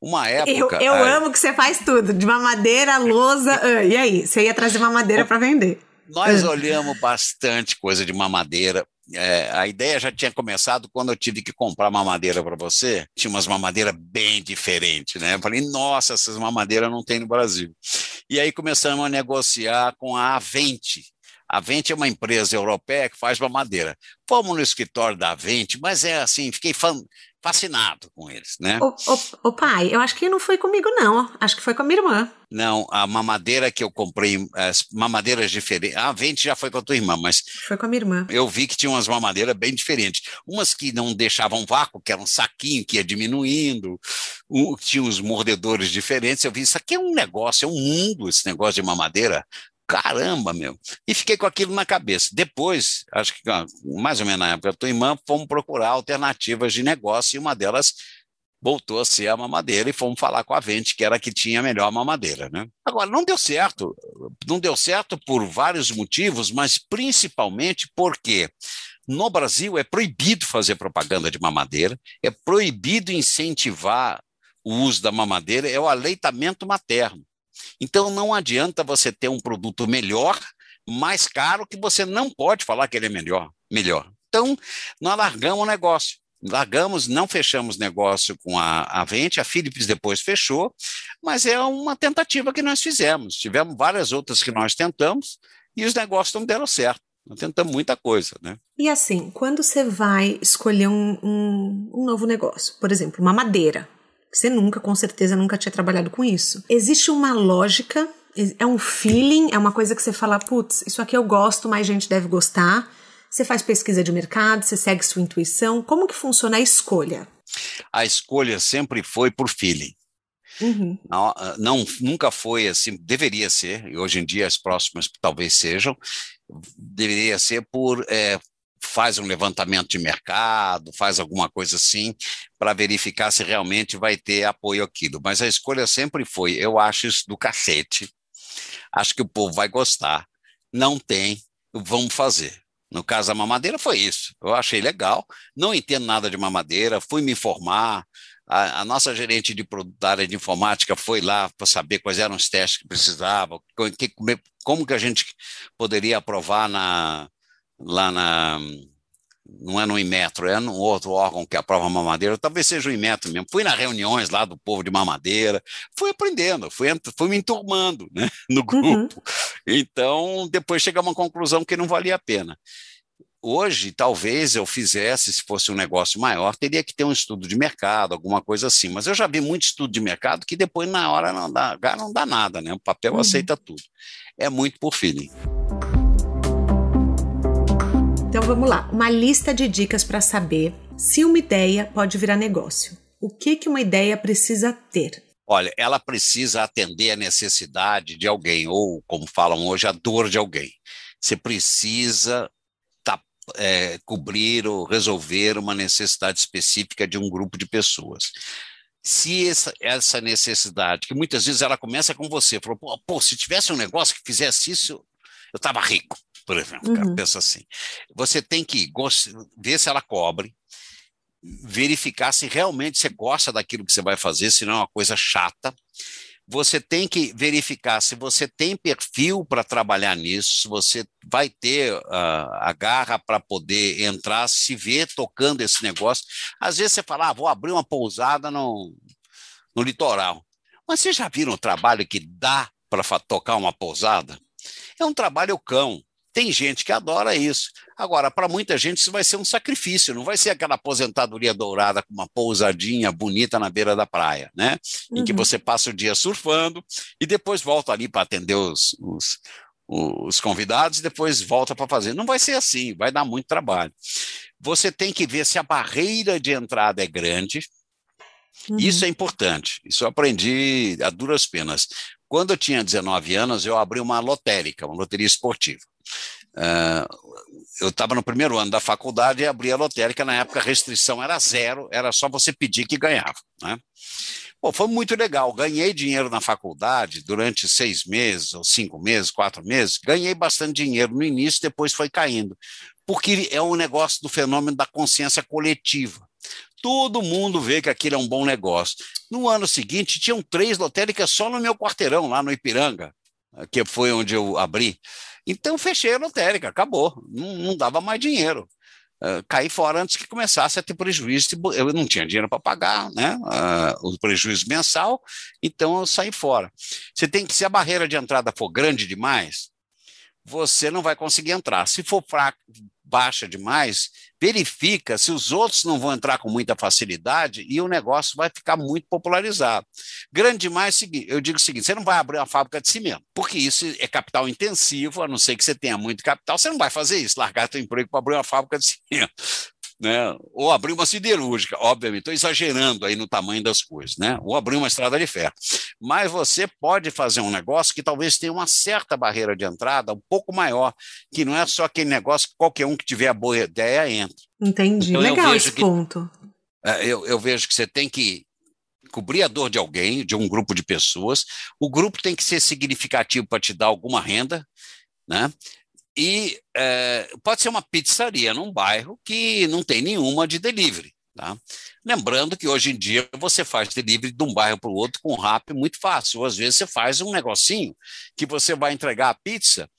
Uma época. Eu, eu amo que você faz tudo, de mamadeira, lousa. Uh, e aí? Você ia trazer mamadeira para vender? Nós uh. olhamos bastante coisa de mamadeira. É, a ideia já tinha começado quando eu tive que comprar mamadeira para você. Tinha umas mamadeiras bem diferentes, né? Eu falei, nossa, essas mamadeiras não tem no Brasil. E aí começamos a negociar com a Avente, a Avente é uma empresa europeia que faz mamadeira. Fomos no escritório da Avente, mas é assim, fiquei fascinado com eles, né? O, o, o, pai, eu acho que não foi comigo, não. Acho que foi com a minha irmã. Não, a mamadeira que eu comprei, as mamadeiras diferentes. A Vente já foi com a tua irmã, mas. Foi com a minha irmã. Eu vi que tinha umas mamadeiras bem diferentes. Umas que não deixavam vácuo, que era um saquinho que ia diminuindo, um, tinha uns mordedores diferentes. Eu vi, isso aqui é um negócio, é um mundo esse negócio de mamadeira caramba, meu. E fiquei com aquilo na cabeça. Depois, acho que mais ou menos na época da tua irmã, fomos procurar alternativas de negócio e uma delas voltou a ser a mamadeira e fomos falar com a Vente, que era a que tinha a melhor mamadeira, né? Agora, não deu certo. Não deu certo por vários motivos, mas principalmente porque no Brasil é proibido fazer propaganda de mamadeira, é proibido incentivar o uso da mamadeira, é o aleitamento materno. Então não adianta você ter um produto melhor, mais caro, que você não pode falar que ele é melhor. melhor. Então, nós largamos o negócio. Largamos, não fechamos negócio com a, a Vente, a Philips depois fechou, mas é uma tentativa que nós fizemos. Tivemos várias outras que nós tentamos e os negócios não deram certo. Nós tentamos muita coisa, né? E assim, quando você vai escolher um, um, um novo negócio, por exemplo, uma madeira, você nunca, com certeza, nunca tinha trabalhado com isso. Existe uma lógica, é um feeling, é uma coisa que você fala, putz, isso aqui eu gosto, mais gente deve gostar. Você faz pesquisa de mercado, você segue sua intuição. Como que funciona a escolha? A escolha sempre foi por feeling. Uhum. Não, não, nunca foi assim, deveria ser, e hoje em dia as próximas talvez sejam, deveria ser por é, faz um levantamento de mercado, faz alguma coisa assim, para verificar se realmente vai ter apoio aquilo. Mas a escolha sempre foi: eu acho isso do cacete, acho que o povo vai gostar. Não tem, vamos fazer. No caso da mamadeira foi isso. Eu achei legal, não entendo nada de mamadeira, fui me informar. A, a nossa gerente de da área de informática foi lá para saber quais eram os testes que precisava, que, como que a gente poderia aprovar na, lá na. Não é no Imetro, é num outro órgão que aprova mamadeira, talvez seja o Imetro mesmo. Fui nas reuniões lá do povo de mamadeira, fui aprendendo, fui, fui me enturmando né, no uhum. grupo. Uhum. Então, depois cheguei a uma conclusão que não valia a pena. Hoje, talvez eu fizesse, se fosse um negócio maior, teria que ter um estudo de mercado, alguma coisa assim. Mas eu já vi muito estudo de mercado que depois, na hora, não dá, não dá nada, né? O papel uhum. aceita tudo. É muito por feeling. Então vamos lá, uma lista de dicas para saber Se uma ideia pode virar negócio, o que, que uma ideia precisa ter? Olha, ela precisa atender a necessidade de alguém, ou, como falam hoje, a dor de alguém. Você precisa tá, é, cobrir ou resolver uma necessidade específica de um grupo de pessoas. Se essa, essa necessidade, que muitas vezes ela começa com você, falou, pô, se tivesse um negócio que fizesse isso, eu estava rico, por exemplo. Uhum. pensa assim. Você tem que ver se ela cobre, verificar se realmente você gosta daquilo que você vai fazer, se não é uma coisa chata. Você tem que verificar se você tem perfil para trabalhar nisso, se você vai ter uh, a garra para poder entrar, se ver tocando esse negócio. Às vezes você fala, ah, vou abrir uma pousada no, no litoral. Mas vocês já viram o trabalho que dá para tocar uma pousada? É um trabalho cão. Tem gente que adora isso. Agora, para muita gente, isso vai ser um sacrifício, não vai ser aquela aposentadoria dourada com uma pousadinha bonita na beira da praia, né? Uhum. Em que uhum. você passa o dia surfando e depois volta ali para atender os, os, os convidados e depois volta para fazer. Não vai ser assim, vai dar muito trabalho. Você tem que ver se a barreira de entrada é grande. Uhum. Isso é importante. Isso eu aprendi a duras penas. Quando eu tinha 19 anos, eu abri uma lotérica, uma loteria esportiva. Uh, eu estava no primeiro ano da faculdade e abri a lotérica. Na época, a restrição era zero, era só você pedir que ganhava. Né? Pô, foi muito legal. Ganhei dinheiro na faculdade durante seis meses, ou cinco meses, quatro meses. Ganhei bastante dinheiro no início, depois foi caindo. Porque é um negócio do fenômeno da consciência coletiva. Todo mundo vê que aquilo é um bom negócio. No ano seguinte, tinham três lotéricas só no meu quarteirão, lá no Ipiranga, que foi onde eu abri. Então, fechei a lotérica, acabou. Não, não dava mais dinheiro. Uh, caí fora antes que começasse a ter prejuízo. Eu não tinha dinheiro para pagar né, uh, o prejuízo mensal, então eu saí fora. Você tem que, se a barreira de entrada for grande demais, você não vai conseguir entrar. Se for fraco, baixa demais, verifica se os outros não vão entrar com muita facilidade e o negócio vai ficar muito popularizado. Grande demais, eu digo o seguinte: você não vai abrir uma fábrica de cimento, porque isso é capital intensivo, a não ser que você tenha muito capital, você não vai fazer isso, largar seu emprego para abrir uma fábrica de cimento né? ou abrir uma siderúrgica, obviamente, estou exagerando aí no tamanho das coisas, né? ou abrir uma estrada de ferro. Mas você pode fazer um negócio que talvez tenha uma certa barreira de entrada um pouco maior, que não é só aquele negócio que qualquer um que tiver a boa ideia entra. Entendi, então, legal esse que, ponto. É, eu, eu vejo que você tem que cobrir a dor de alguém, de um grupo de pessoas. O grupo tem que ser significativo para te dar alguma renda, né? E é, pode ser uma pizzaria num bairro que não tem nenhuma de delivery. Tá? Lembrando que hoje em dia você faz delivery de um bairro para o outro com rap muito fácil. Às vezes você faz um negocinho que você vai entregar a pizza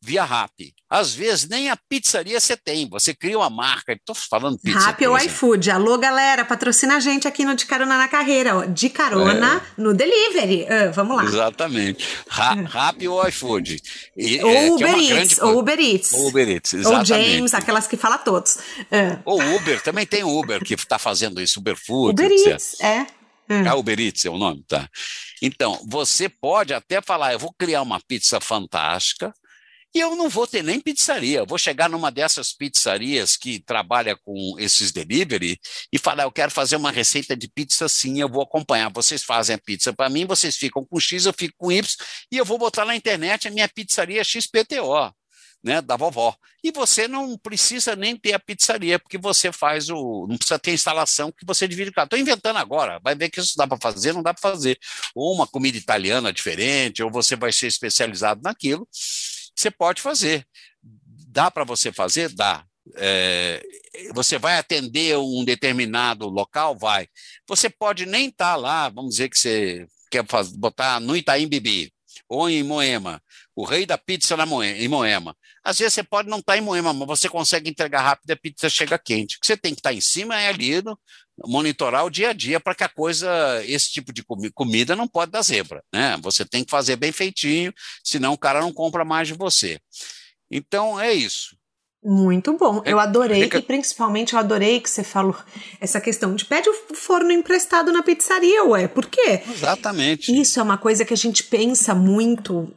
via RAP. Às vezes nem a pizzaria você tem, você cria uma marca, estou falando pizza. RAP ou iFood. Alô, galera, patrocina a gente aqui no De Carona na Carreira, ó. De carona é. no delivery. Uh, vamos lá. Exatamente. Ra RAP ou iFood. E, ou, é, Uber Eats, grande... ou Uber Eats. Ou Uber Eats, exatamente. Ou James, aquelas que fala todos. Uh. Ou Uber, também tem Uber que está fazendo isso, Uber Food. Uber. Eats, é. É. Uber Eats é o nome, tá? Então, você pode até falar, eu vou criar uma pizza fantástica, e eu não vou ter nem pizzaria. Eu vou chegar numa dessas pizzarias que trabalha com esses delivery e falar: eu quero fazer uma receita de pizza assim, eu vou acompanhar. Vocês fazem a pizza para mim, vocês ficam com X, eu fico com Y, e eu vou botar na internet a minha pizzaria XPTO. Né, da vovó. E você não precisa nem ter a pizzaria, porque você faz o. Não precisa ter instalação que você divide o. Estou inventando agora, vai ver que isso dá para fazer, não dá para fazer. Ou uma comida italiana diferente, ou você vai ser especializado naquilo você pode fazer. Dá para você fazer? Dá. É, você vai atender um determinado local? Vai. Você pode nem estar tá lá, vamos dizer que você quer botar no Itaim Bibi ou em Moema, o rei da pizza na Moema, em Moema. Às vezes você pode não estar tá em Moema, mas você consegue entregar rápido e a pizza chega quente. O que você tem que estar tá em cima é ali no, monitorar o dia a dia para que a coisa, esse tipo de comida não pode dar zebra, né? Você tem que fazer bem feitinho, senão o cara não compra mais de você. Então é isso. Muito bom. É, eu adorei, é que... e principalmente eu adorei que você falou essa questão de pede o forno emprestado na pizzaria, ué. Por quê? Exatamente. Isso é uma coisa que a gente pensa muito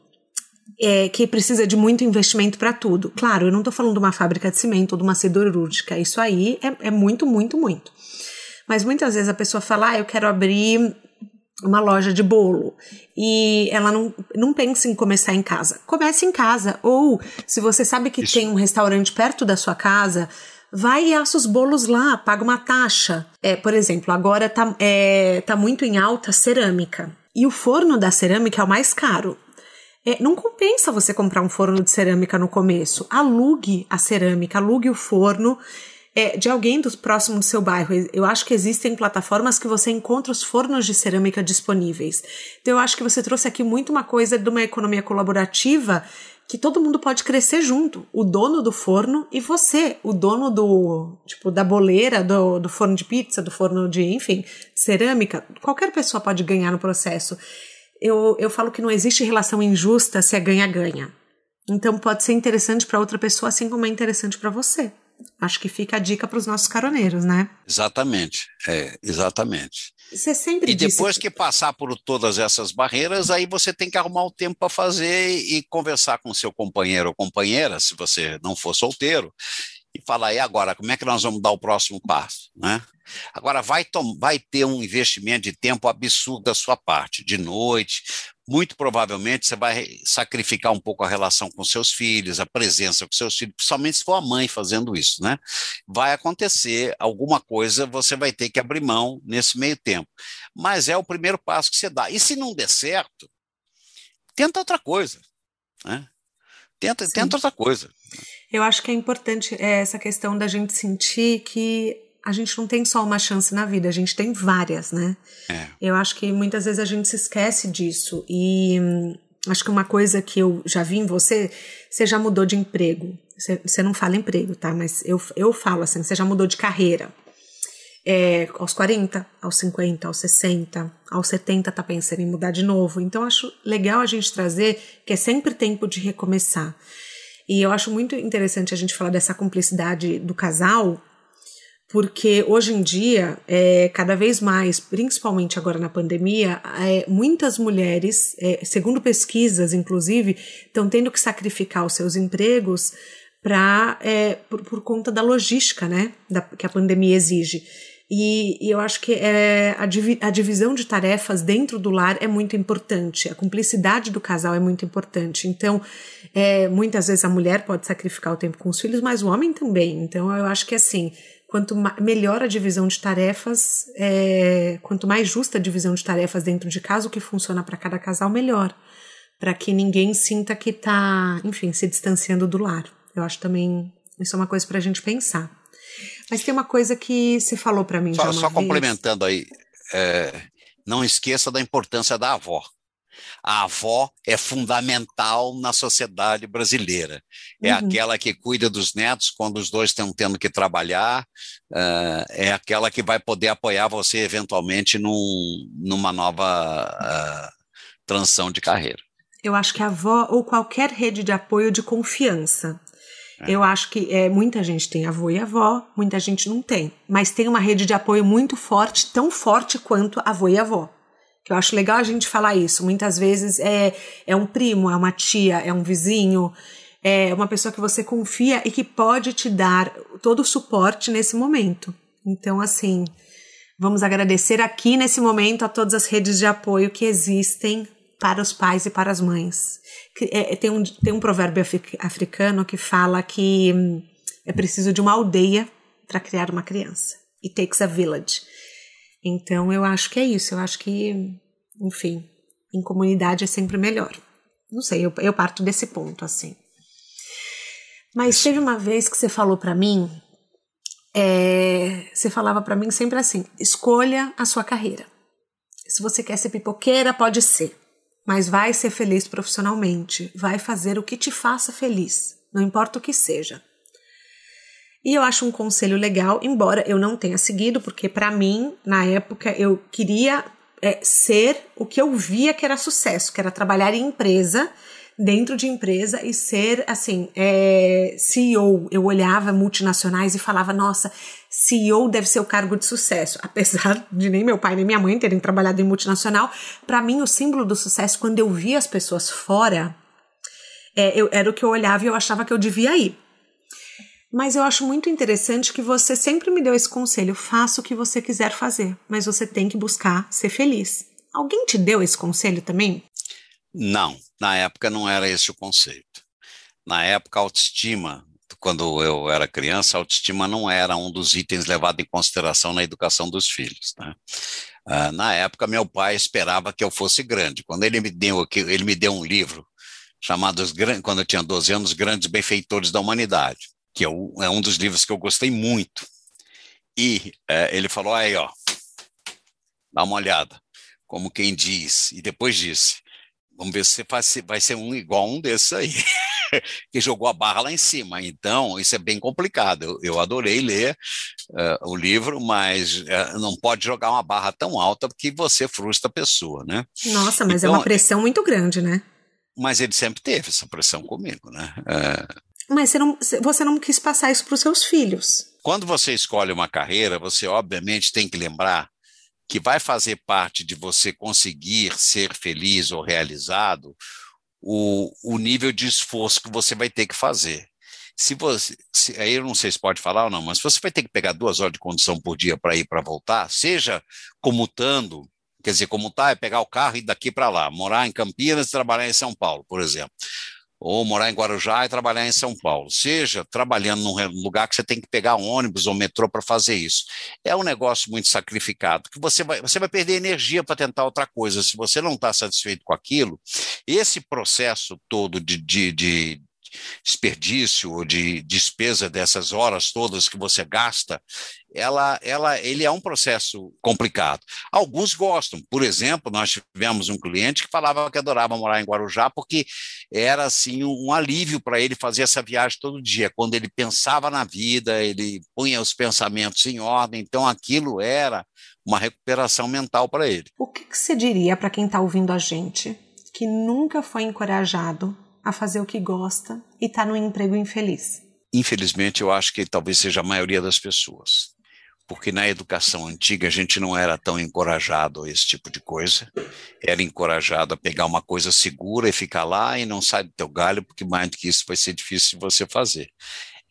é, que precisa de muito investimento para tudo. Claro, eu não estou falando de uma fábrica de cimento ou de uma siderúrgica, isso aí é, é muito, muito, muito. Mas muitas vezes a pessoa fala, ah, eu quero abrir uma loja de bolo e ela não, não pensa em começar em casa. Comece em casa. Ou, se você sabe que Isso. tem um restaurante perto da sua casa, vai e assa os bolos lá, paga uma taxa. É, por exemplo, agora tá, é, tá muito em alta cerâmica. E o forno da cerâmica é o mais caro. É, não compensa você comprar um forno de cerâmica no começo. Alugue a cerâmica, alugue o forno é, de alguém do próximo do seu bairro. Eu acho que existem plataformas que você encontra os fornos de cerâmica disponíveis. Então, eu acho que você trouxe aqui muito uma coisa de uma economia colaborativa que todo mundo pode crescer junto. O dono do forno e você, o dono do, tipo, da boleira, do, do forno de pizza, do forno de, enfim, cerâmica. Qualquer pessoa pode ganhar no processo. Eu, eu falo que não existe relação injusta se é ganha-ganha. Então pode ser interessante para outra pessoa, assim como é interessante para você. Acho que fica a dica para os nossos caroneiros, né? Exatamente, é, exatamente. Você sempre e depois que... que passar por todas essas barreiras, aí você tem que arrumar o tempo para fazer e conversar com seu companheiro ou companheira, se você não for solteiro, e falar, e agora, como é que nós vamos dar o próximo passo? Né? Agora, vai, vai ter um investimento de tempo absurdo da sua parte, de noite, muito provavelmente você vai sacrificar um pouco a relação com seus filhos, a presença com seus filhos, principalmente se for a mãe fazendo isso, né? Vai acontecer alguma coisa, você vai ter que abrir mão nesse meio tempo. Mas é o primeiro passo que você dá. E se não der certo, tenta outra coisa, né? Tenta, tenta outra coisa. Eu acho que é importante é, essa questão da gente sentir que a gente não tem só uma chance na vida, a gente tem várias, né? É. Eu acho que muitas vezes a gente se esquece disso. E hum, acho que uma coisa que eu já vi em você, você já mudou de emprego. Você, você não fala emprego, tá? Mas eu, eu falo assim, você já mudou de carreira. É, aos 40, aos 50, aos 60, aos 70 tá pensando em mudar de novo. Então acho legal a gente trazer que é sempre tempo de recomeçar. E eu acho muito interessante a gente falar dessa cumplicidade do casal, porque hoje em dia, é, cada vez mais, principalmente agora na pandemia, é, muitas mulheres, é, segundo pesquisas, inclusive, estão tendo que sacrificar os seus empregos para é, por, por, conta da logística, né, da, que a pandemia exige. E, e eu acho que é, a, divi a divisão de tarefas dentro do lar é muito importante, a cumplicidade do casal é muito importante. Então, é, muitas vezes a mulher pode sacrificar o tempo com os filhos, mas o homem também. Então, eu acho que assim quanto melhor a divisão de tarefas, é, quanto mais justa a divisão de tarefas dentro de casa, o que funciona para cada casal, melhor. Para que ninguém sinta que está, enfim, se distanciando do lar. Eu acho também isso é uma coisa para a gente pensar. Mas tem uma coisa que você falou para mim só, Só complementando aí, é, não esqueça da importância da avó a avó é fundamental na sociedade brasileira. É uhum. aquela que cuida dos netos quando os dois estão tendo que trabalhar, uh, é aquela que vai poder apoiar você eventualmente num, numa nova uh, transição de carreira. Eu acho que a avó ou qualquer rede de apoio de confiança. É. Eu acho que é, muita gente tem avô e avó, muita gente não tem. Mas tem uma rede de apoio muito forte, tão forte quanto avô e avó que eu acho legal a gente falar isso. Muitas vezes é, é um primo, é uma tia, é um vizinho, é uma pessoa que você confia e que pode te dar todo o suporte nesse momento. Então, assim, vamos agradecer aqui nesse momento a todas as redes de apoio que existem para os pais e para as mães. É, tem, um, tem um provérbio africano que fala que hum, é preciso de uma aldeia para criar uma criança. It takes a village. Então eu acho que é isso. Eu acho que, enfim, em comunidade é sempre melhor. Não sei, eu, eu parto desse ponto assim. Mas teve uma vez que você falou para mim, é, você falava para mim sempre assim: escolha a sua carreira. Se você quer ser pipoqueira, pode ser, mas vai ser feliz profissionalmente, vai fazer o que te faça feliz, não importa o que seja. E eu acho um conselho legal, embora eu não tenha seguido, porque para mim, na época, eu queria é, ser o que eu via que era sucesso, que era trabalhar em empresa, dentro de empresa e ser, assim, é, CEO. Eu olhava multinacionais e falava, nossa, CEO deve ser o cargo de sucesso. Apesar de nem meu pai nem minha mãe terem trabalhado em multinacional, para mim o símbolo do sucesso, quando eu via as pessoas fora É, eu, era o que eu olhava e eu achava que eu devia ir. Mas eu acho muito interessante que você sempre me deu esse conselho: faça o que você quiser fazer, mas você tem que buscar ser feliz. Alguém te deu esse conselho também? Não, na época não era esse o conceito. Na época, autoestima, quando eu era criança, autoestima não era um dos itens levados em consideração na educação dos filhos. Né? Uh, na época, meu pai esperava que eu fosse grande. Quando ele me deu, ele me deu um livro chamado, quando eu tinha 12 anos, Grandes Benfeitores da Humanidade que é, é um dos livros que eu gostei muito. E é, ele falou: aí, ó, dá uma olhada, como quem diz, e depois disse: vamos ver se você vai ser, vai ser um igual um desses aí, que jogou a barra lá em cima. Então, isso é bem complicado. Eu, eu adorei ler uh, o livro, mas uh, não pode jogar uma barra tão alta que você frustra a pessoa, né? Nossa, mas então, é uma pressão muito grande, né? Mas ele sempre teve essa pressão comigo, né? Uh, mas você não, você não quis passar isso para os seus filhos. Quando você escolhe uma carreira, você obviamente tem que lembrar que vai fazer parte de você conseguir ser feliz ou realizado o, o nível de esforço que você vai ter que fazer. Se você, se, aí eu não sei se pode falar ou não, mas você vai ter que pegar duas horas de condução por dia para ir para voltar, seja comutando, quer dizer, comutar é pegar o carro e ir daqui para lá, morar em Campinas e trabalhar em São Paulo, por exemplo ou morar em Guarujá e trabalhar em São Paulo, seja trabalhando num lugar que você tem que pegar ônibus ou metrô para fazer isso. É um negócio muito sacrificado, que você vai, você vai perder energia para tentar outra coisa. Se você não está satisfeito com aquilo, esse processo todo de, de, de desperdício ou de despesa dessas horas todas que você gasta, ela, ela, ele é um processo complicado. Alguns gostam. Por exemplo, nós tivemos um cliente que falava que adorava morar em Guarujá porque era assim um alívio para ele fazer essa viagem todo dia. Quando ele pensava na vida, ele punha os pensamentos em ordem. Então, aquilo era uma recuperação mental para ele. O que, que você diria para quem está ouvindo a gente que nunca foi encorajado a fazer o que gosta e está num emprego infeliz? Infelizmente, eu acho que talvez seja a maioria das pessoas. Porque na educação antiga a gente não era tão encorajado a esse tipo de coisa. Era encorajado a pegar uma coisa segura e ficar lá e não sair do teu galho, porque mais do que isso vai ser difícil de você fazer.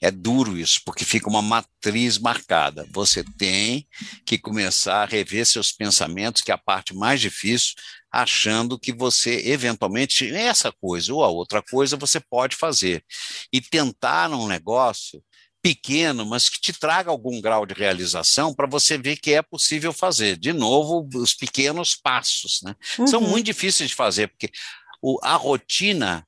É duro isso, porque fica uma matriz marcada. Você tem que começar a rever seus pensamentos, que é a parte mais difícil, achando que você, eventualmente, essa coisa ou a outra coisa você pode fazer. E tentar um negócio pequeno, mas que te traga algum grau de realização para você ver que é possível fazer. De novo, os pequenos passos, né? Uhum. São muito difíceis de fazer, porque o, a rotina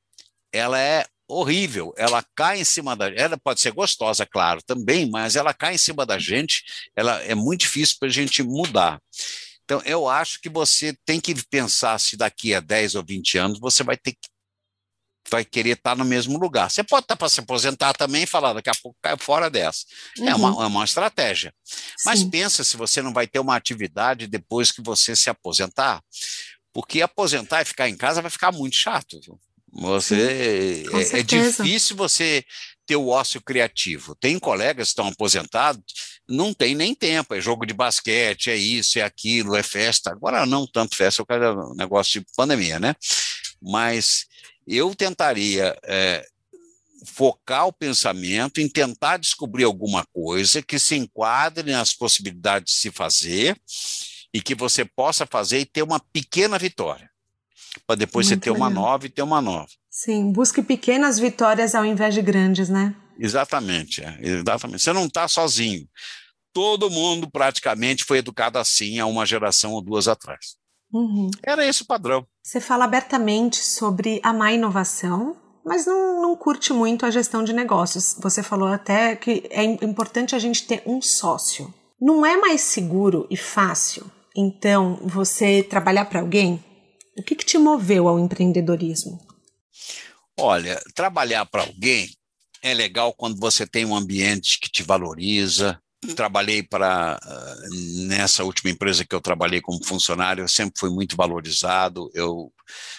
ela é horrível. Ela cai em cima da ela pode ser gostosa, claro, também, mas ela cai em cima da gente. Ela é muito difícil para a gente mudar. Então, eu acho que você tem que pensar se daqui a 10 ou 20 anos você vai ter que vai querer estar no mesmo lugar. Você pode estar para se aposentar também e falar, daqui a pouco cai fora dessa. Uhum. É, uma, uhum. é uma estratégia. Mas Sim. pensa se você não vai ter uma atividade depois que você se aposentar, porque aposentar e ficar em casa vai ficar muito chato. Viu? Você é, é, difícil você ter o ócio criativo. Tem colegas que estão aposentados, não tem nem tempo, é jogo de basquete, é isso, é aquilo, é festa. Agora não tanto festa, é um negócio de pandemia, né? Mas eu tentaria é, focar o pensamento em tentar descobrir alguma coisa que se enquadre nas possibilidades de se fazer e que você possa fazer e ter uma pequena vitória para depois Muito você ter legal. uma nova e ter uma nova. Sim, busque pequenas vitórias ao invés de grandes, né? Exatamente, é, exatamente. Você não está sozinho. Todo mundo praticamente foi educado assim há uma geração ou duas atrás. Uhum. Era esse o padrão. Você fala abertamente sobre a má inovação, mas não, não curte muito a gestão de negócios. Você falou até que é importante a gente ter um sócio. Não é mais seguro e fácil, então, você trabalhar para alguém o que, que te moveu ao empreendedorismo? Olha, trabalhar para alguém é legal quando você tem um ambiente que te valoriza. Trabalhei para ah, nessa última empresa que eu trabalhei como funcionário, eu sempre fui muito valorizado, eu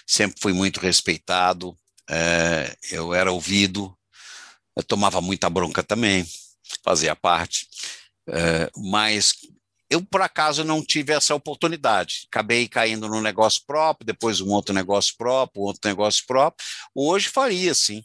sempre fui muito respeitado, é, eu era ouvido, eu tomava muita bronca também, fazia parte, é, mas Eu, por acaso, não tive essa oportunidade. Acabei caindo num negócio próprio, depois um outro negócio próprio, outro negócio próprio. Hoje faria, sim.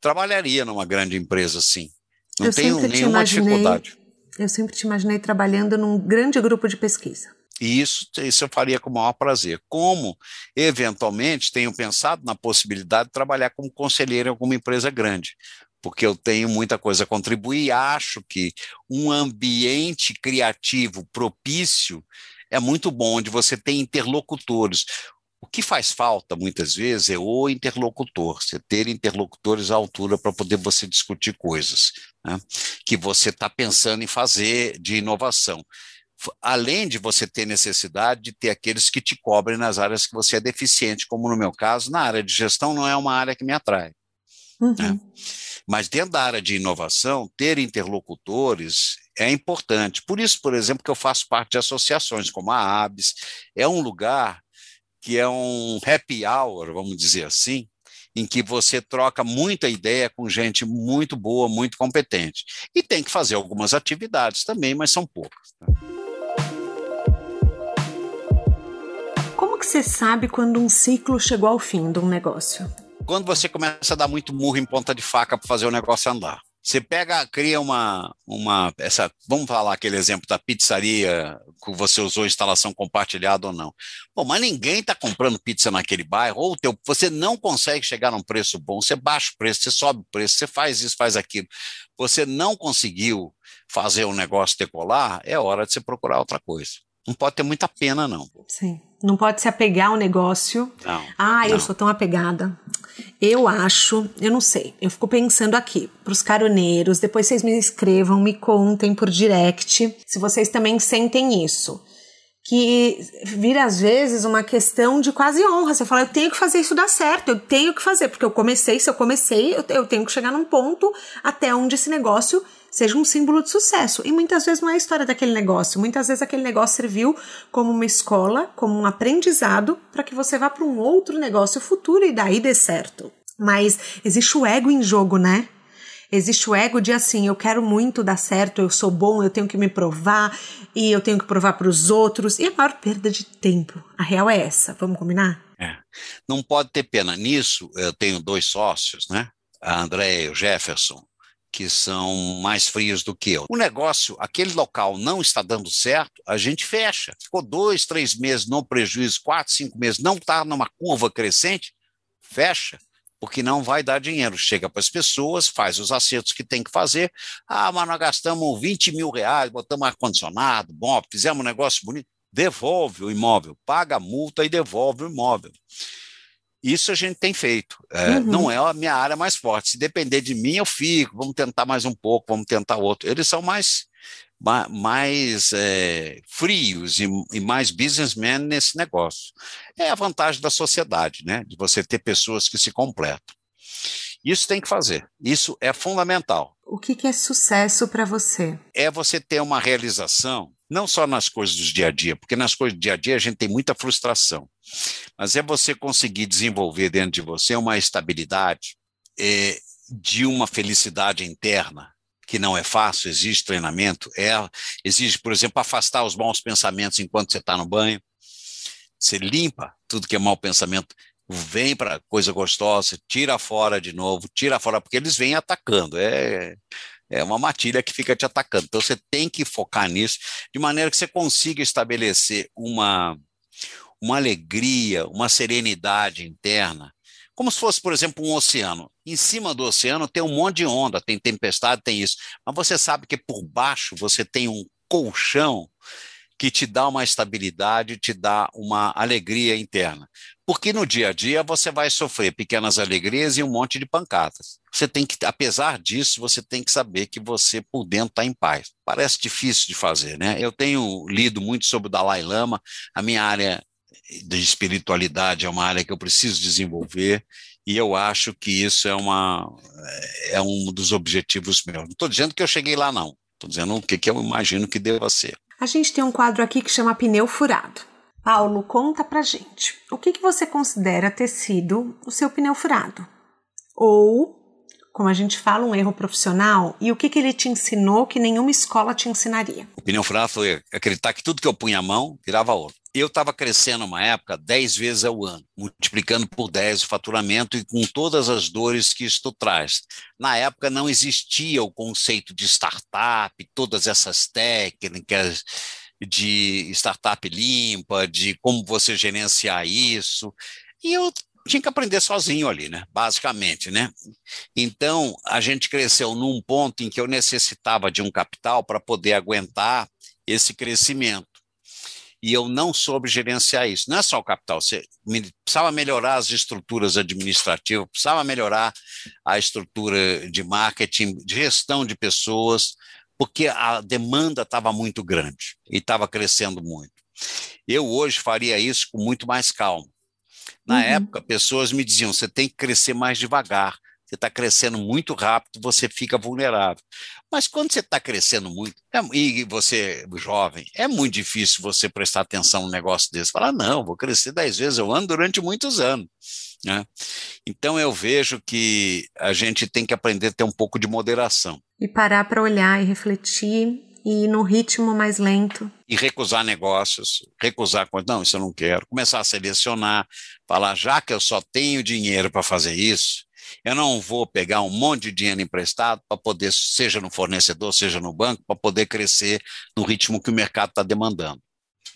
Trabalharia numa grande empresa, sim. Não eu tenho nenhuma dificuldade. Eu sempre te imaginei trabalhando num grande grupo de pesquisa. E isso, isso eu faria com o maior prazer. Como, eventualmente, tenho pensado na possibilidade de trabalhar como conselheiro em alguma empresa grande, porque eu tenho muita coisa a contribuir acho que um ambiente criativo propício é muito bom, onde você tem interlocutores. O que faz falta, muitas vezes, é o interlocutor, você ter interlocutores à altura para poder você discutir coisas né, que você está pensando em fazer de inovação além de você ter necessidade de ter aqueles que te cobrem nas áreas que você é deficiente, como no meu caso, na área de gestão não é uma área que me atrai. Uhum. Né? Mas dentro da área de inovação, ter interlocutores é importante. Por isso, por exemplo, que eu faço parte de associações como a ABS, é um lugar que é um happy hour, vamos dizer assim, em que você troca muita ideia com gente muito boa, muito competente. E tem que fazer algumas atividades também, mas são poucas. Né? que você sabe quando um ciclo chegou ao fim de um negócio? Quando você começa a dar muito murro em ponta de faca para fazer o negócio andar. Você pega, cria uma, uma, essa, vamos falar aquele exemplo da pizzaria que você usou instalação compartilhada ou não. Bom, mas ninguém está comprando pizza naquele bairro, ou teu, você não consegue chegar num preço bom, você baixa o preço, você sobe o preço, você faz isso, faz aquilo. Você não conseguiu fazer o negócio decolar, é hora de você procurar outra coisa. Não pode ter muita pena, não. Sim. Não pode se apegar ao negócio. Não. Ah, eu não. sou tão apegada. Eu acho, eu não sei, eu fico pensando aqui, para os caroneiros, depois vocês me escrevam, me contem por direct, se vocês também sentem isso. Que vira às vezes uma questão de quase honra. Você fala, eu tenho que fazer isso dar certo, eu tenho que fazer, porque eu comecei, se eu comecei, eu, eu tenho que chegar num ponto até onde esse negócio seja um símbolo de sucesso. E muitas vezes não é a história daquele negócio, muitas vezes aquele negócio serviu como uma escola, como um aprendizado para que você vá para um outro negócio futuro e daí dê certo. Mas existe o ego em jogo, né? Existe o ego de assim, eu quero muito dar certo, eu sou bom, eu tenho que me provar e eu tenho que provar para os outros. E a maior perda de tempo, a real é essa. Vamos combinar? É. Não pode ter pena nisso. Eu tenho dois sócios, né? A André e o Jefferson que são mais frios do que eu. O negócio, aquele local não está dando certo, a gente fecha. Ficou dois, três meses no prejuízo, quatro, cinco meses, não está numa curva crescente, fecha, porque não vai dar dinheiro. Chega para as pessoas, faz os acertos que tem que fazer. Ah, mas nós gastamos 20 mil reais, botamos ar-condicionado, bom, fizemos um negócio bonito. Devolve o imóvel, paga a multa e devolve o imóvel. Isso a gente tem feito. É, uhum. Não é a minha área mais forte. Se depender de mim, eu fico. Vamos tentar mais um pouco, vamos tentar outro. Eles são mais, mais é, frios e, e, mais businessmen nesse negócio. É a vantagem da sociedade, né? De você ter pessoas que se completam. Isso tem que fazer. Isso é fundamental. O que, que é sucesso para você? É você ter uma realização não só nas coisas do dia a dia, porque nas coisas do dia a dia a gente tem muita frustração, mas é você conseguir desenvolver dentro de você uma estabilidade é, de uma felicidade interna, que não é fácil, exige treinamento, é, exige, por exemplo, afastar os maus pensamentos enquanto você está no banho, você limpa tudo que é mau pensamento, vem para coisa gostosa, tira fora de novo, tira fora, porque eles vêm atacando, é é uma matilha que fica te atacando. Então você tem que focar nisso, de maneira que você consiga estabelecer uma, uma alegria, uma serenidade interna, como se fosse, por exemplo, um oceano. Em cima do oceano tem um monte de onda, tem tempestade, tem isso. Mas você sabe que por baixo você tem um colchão que te dá uma estabilidade, te dá uma alegria interna. Porque no dia a dia você vai sofrer pequenas alegrias e um monte de pancadas. Você tem que, apesar disso, você tem que saber que você por dentro está em paz. Parece difícil de fazer, né? Eu tenho lido muito sobre o Dalai Lama, a minha área de espiritualidade é uma área que eu preciso desenvolver e eu acho que isso é, uma, é um dos objetivos meus. Não estou dizendo que eu cheguei lá, não. Estou dizendo o que, que eu imagino que deva ser. A gente tem um quadro aqui que chama Pneu Furado. Paulo, conta pra gente. O que, que você considera ter sido o seu pneu furado? Ou como a gente fala, um erro profissional e o que, que ele te ensinou que nenhuma escola te ensinaria? A opinião final foi acreditar que tudo que eu punha a mão virava ouro. Eu estava crescendo uma época 10 vezes ao ano, multiplicando por 10 o faturamento e com todas as dores que isto traz. Na época não existia o conceito de startup, todas essas técnicas de startup limpa, de como você gerenciar isso. E eu tinha que aprender sozinho ali, né? Basicamente, né? Então, a gente cresceu num ponto em que eu necessitava de um capital para poder aguentar esse crescimento. E eu não soube gerenciar isso. Não é só o capital, você precisava melhorar as estruturas administrativas, precisava melhorar a estrutura de marketing, de gestão de pessoas, porque a demanda estava muito grande e estava crescendo muito. Eu hoje faria isso com muito mais calma na uhum. época, pessoas me diziam: você tem que crescer mais devagar. Você está crescendo muito rápido, você fica vulnerável. Mas quando você está crescendo muito, é, e você jovem, é muito difícil você prestar atenção num negócio desse. Falar, não, vou crescer dez vezes ao ano durante muitos anos. Né? Então eu vejo que a gente tem que aprender a ter um pouco de moderação. E parar para olhar e refletir e ir no ritmo mais lento. E recusar negócios, recusar coisas. Não, isso eu não quero. Começar a selecionar, falar, já que eu só tenho dinheiro para fazer isso, eu não vou pegar um monte de dinheiro emprestado para poder, seja no fornecedor, seja no banco, para poder crescer no ritmo que o mercado está demandando.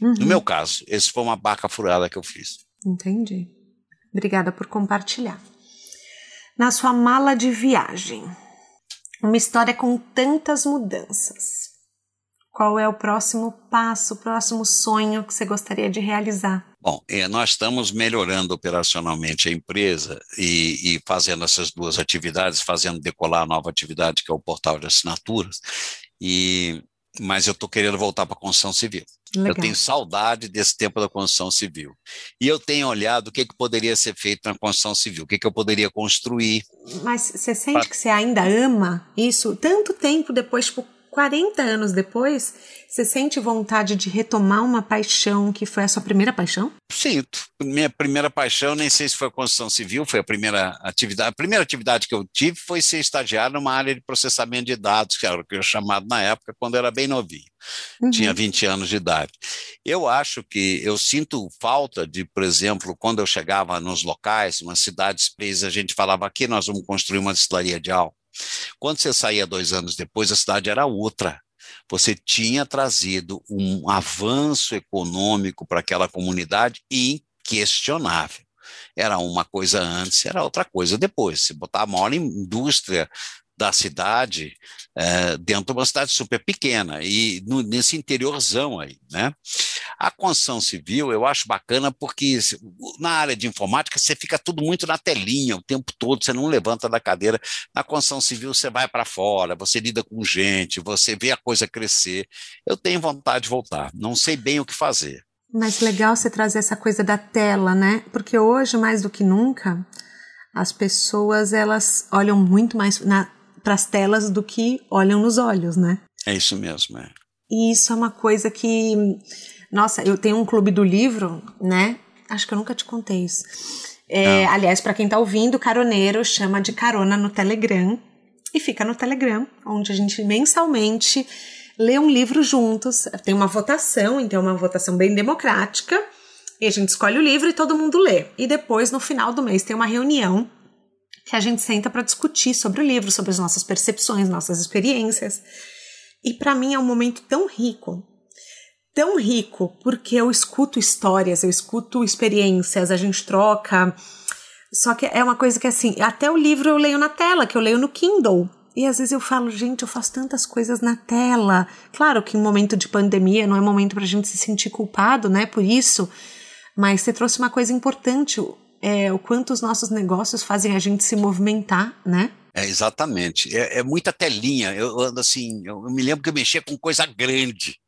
Uhum. No meu caso, esse foi uma barca furada que eu fiz. Entendi. Obrigada por compartilhar. Na sua mala de viagem, uma história com tantas mudanças. Qual é o próximo passo, o próximo sonho que você gostaria de realizar? Bom, é, nós estamos melhorando operacionalmente a empresa e, e, fazendo essas duas atividades, fazendo decolar a nova atividade que é o portal de assinaturas, e, mas eu estou querendo voltar para a construção civil. Legal. Eu tenho saudade desse tempo da construção civil. E eu tenho olhado o que, que poderia ser feito na construção civil, o que, que eu poderia construir. Mas você sente pra... que você ainda ama isso? Tanto tempo depois, tipo, 40 anos depois, você sente vontade de retomar uma paixão que foi a sua primeira paixão? Sinto. Minha primeira paixão, nem sei se foi a construção civil, foi a primeira atividade. A primeira atividade que eu tive foi ser estagiário numa área de processamento de dados, que era o que eu chamado na época, quando eu era bem novinho. Uhum. Tinha 20 anos de idade. Eu acho que eu sinto falta de, por exemplo, quando eu chegava nos locais, umas cidades presas, a gente falava aqui nós vamos construir uma destilaria de álcool. Quando você saía dois anos depois, a cidade era outra. Você tinha trazido um avanço econômico para aquela comunidade inquestionável. Era uma coisa antes, era outra coisa depois. Se botar a maior indústria da cidade é, dentro de uma cidade super pequena e no, nesse interiorzão aí, né? A construção civil eu acho bacana porque na área de informática você fica tudo muito na telinha o tempo todo, você não levanta da cadeira. Na construção civil você vai para fora, você lida com gente, você vê a coisa crescer. Eu tenho vontade de voltar, não sei bem o que fazer. Mas legal você trazer essa coisa da tela, né? Porque hoje mais do que nunca as pessoas elas olham muito mais na para as telas do que olham nos olhos, né? É isso mesmo, é. E isso é uma coisa que, nossa, eu tenho um clube do livro, né? Acho que eu nunca te contei isso. É, aliás, para quem está ouvindo, caroneiro chama de carona no Telegram e fica no Telegram, onde a gente mensalmente lê um livro juntos. Tem uma votação, então é uma votação bem democrática. E a gente escolhe o livro e todo mundo lê. E depois, no final do mês, tem uma reunião que a gente senta para discutir sobre o livro, sobre as nossas percepções, nossas experiências. E para mim é um momento tão rico, tão rico, porque eu escuto histórias, eu escuto experiências, a gente troca. Só que é uma coisa que assim, até o livro eu leio na tela, que eu leio no Kindle. E às vezes eu falo, gente, eu faço tantas coisas na tela. Claro que em momento de pandemia não é momento para a gente se sentir culpado, né, por isso. Mas você trouxe uma coisa importante é, o quanto os nossos negócios fazem a gente se movimentar, né? É, exatamente. É, é muita telinha. Eu ando assim, eu, eu me lembro que eu mexia com coisa grande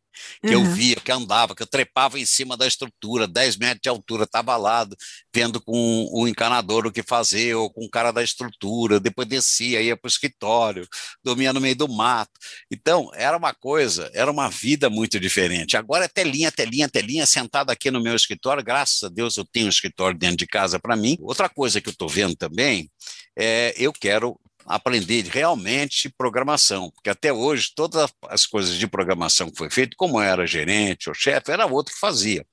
que uhum. eu via, que andava, que eu trepava em cima da estrutura, 10 metros de altura, estava lá vendo com o encanador o que fazer, ou com o cara da estrutura, depois descia, ia para o escritório, dormia no meio do mato. Então, era uma coisa, era uma vida muito diferente. Agora é telinha, telinha, telinha, sentado aqui no meu escritório, graças a Deus eu tenho um escritório dentro de casa para mim. Outra coisa que eu estou vendo também é, eu quero aprender realmente programação, porque até hoje todas as coisas de programação que foi feito, como era gerente ou chefe, era outro que fazia.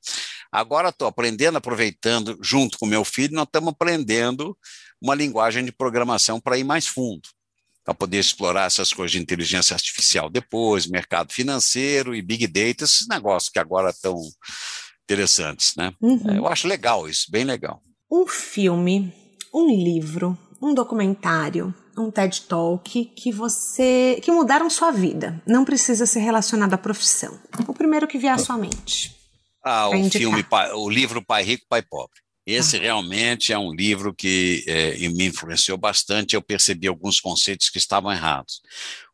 Agora estou aprendendo, aproveitando, junto com meu filho, nós estamos aprendendo uma linguagem de programação para ir mais fundo, para poder explorar essas coisas de inteligência artificial depois, mercado financeiro e big data, esses negócios que agora estão interessantes, né? Uhum. Eu acho legal isso, bem legal. Um filme, um livro, um documentário, um TED Talk que você que mudaram sua vida. Não precisa ser relacionado à profissão. O primeiro que vier à sua mente. Ah, o filme, o livro Pai Rico, Pai Pobre. Esse ah. realmente é um livro que é, me influenciou bastante. Eu percebi alguns conceitos que estavam errados,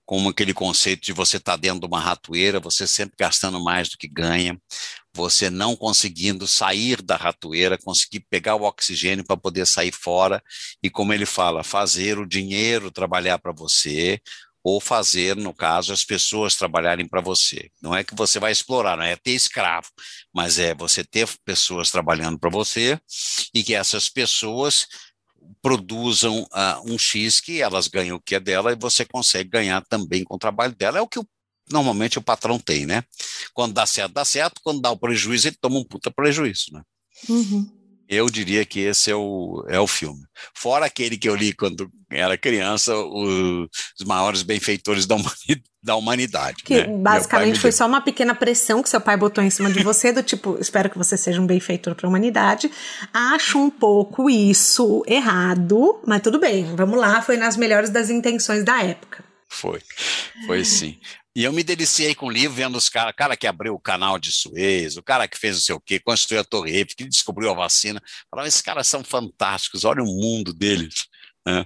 como aquele conceito de você estar tá dentro de uma ratoeira, você sempre gastando mais do que ganha, você não conseguindo sair da ratoeira, conseguir pegar o oxigênio para poder sair fora, e como ele fala, fazer o dinheiro trabalhar para você, ou fazer, no caso, as pessoas trabalharem para você. Não é que você vai explorar, não é ter escravo, mas é você ter pessoas trabalhando para você e que essas pessoas produzam uh, um X que elas ganham o que é dela e você consegue ganhar também com o trabalho dela. É o que o, normalmente o patrão tem, né? Quando dá certo, dá certo, quando dá o prejuízo, ele toma um puta prejuízo, né? Uhum. Eu diria que esse é o, é o filme. Fora aquele que eu li quando era criança, o, os maiores benfeitores da, humani, da humanidade. Que né? basicamente foi só uma pequena pressão que seu pai botou em cima de você, do tipo, espero que você seja um benfeitor para a humanidade. Acho um pouco isso errado, mas tudo bem, vamos lá, foi nas melhores das intenções da época. Foi, foi sim. E eu me deliciei com o livro, vendo os caras, o cara que abriu o canal de Suez, o cara que fez não sei o quê, construiu a Torre Eiffel, que descobriu a vacina. Falava, esses caras são fantásticos, olha o mundo deles. Né?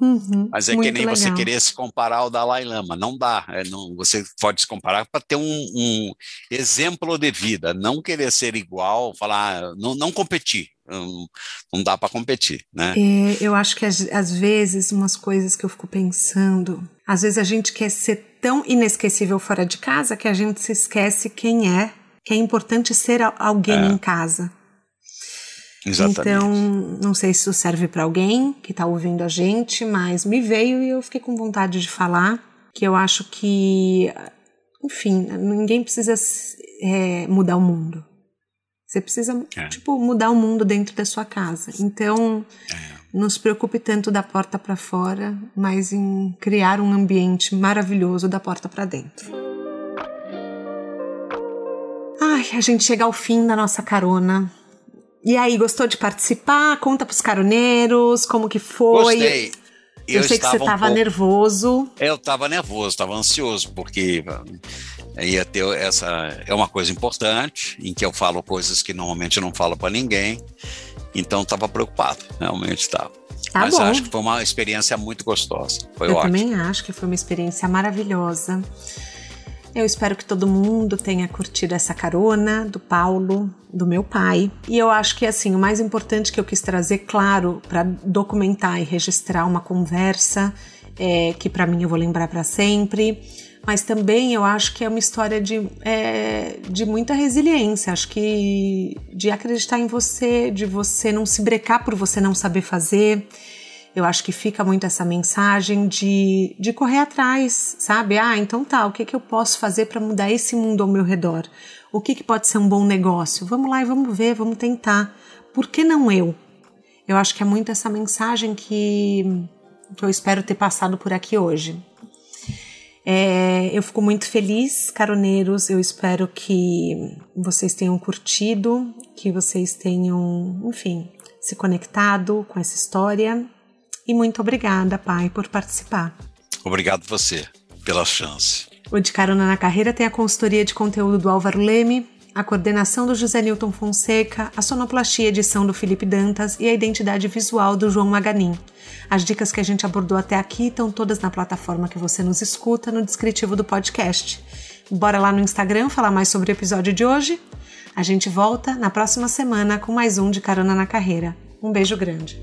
Uhum, Mas é que nem legal. você querer se comparar ao Dalai Lama, não dá. É, não, você pode se comparar para ter um, um, exemplo de vida, não querer ser igual, falar, não, não competir. Não, não dá para competir, né? É, eu acho que às vezes umas coisas que eu fico pensando, às vezes a gente quer ser tão inesquecível fora de casa que a gente se esquece quem é, que é importante ser alguém é. em casa. Exatamente. Então, não sei se isso serve para alguém que está ouvindo a gente, mas me veio e eu fiquei com vontade de falar que eu acho que, enfim, ninguém precisa é, mudar o mundo. Você precisa, é. tipo, mudar o mundo dentro da sua casa. Então, é. Não se preocupe tanto da porta para fora, mas em criar um ambiente maravilhoso da porta para dentro. Ai, a gente chega ao fim da nossa carona. E aí, gostou de participar? Conta pros caroneiros como que foi. Gostei. Eu, eu sei que você estava um nervoso. Eu estava nervoso, estava ansioso, porque ia ter essa. É uma coisa importante, em que eu falo coisas que normalmente eu não falo para ninguém. Então estava preocupado, realmente estava. Tá Mas bom. acho que foi uma experiência muito gostosa. Foi eu ótimo. também acho que foi uma experiência maravilhosa. Eu espero que todo mundo tenha curtido essa carona do Paulo, do meu pai. E eu acho que assim, o mais importante que eu quis trazer, claro, para documentar e registrar uma conversa é, que para mim eu vou lembrar para sempre. Mas também eu acho que é uma história de, é, de muita resiliência. Acho que de acreditar em você, de você não se brecar por você não saber fazer eu acho que fica muito essa mensagem de, de correr atrás, sabe? Ah, então tá, o que, que eu posso fazer para mudar esse mundo ao meu redor? O que, que pode ser um bom negócio? Vamos lá e vamos ver, vamos tentar. Por que não eu? Eu acho que é muito essa mensagem que, que eu espero ter passado por aqui hoje. É, eu fico muito feliz, caroneiros. Eu espero que vocês tenham curtido, que vocês tenham, enfim, se conectado com essa história e muito obrigada, pai, por participar. Obrigado você pela chance. O De Carona na Carreira tem a consultoria de conteúdo do Álvaro Leme, a coordenação do José Newton Fonseca, a sonoplastia edição do Felipe Dantas e a identidade visual do João Maganin. As dicas que a gente abordou até aqui estão todas na plataforma que você nos escuta, no descritivo do podcast. Bora lá no Instagram falar mais sobre o episódio de hoje? A gente volta na próxima semana com mais um de Carona na Carreira. Um beijo grande.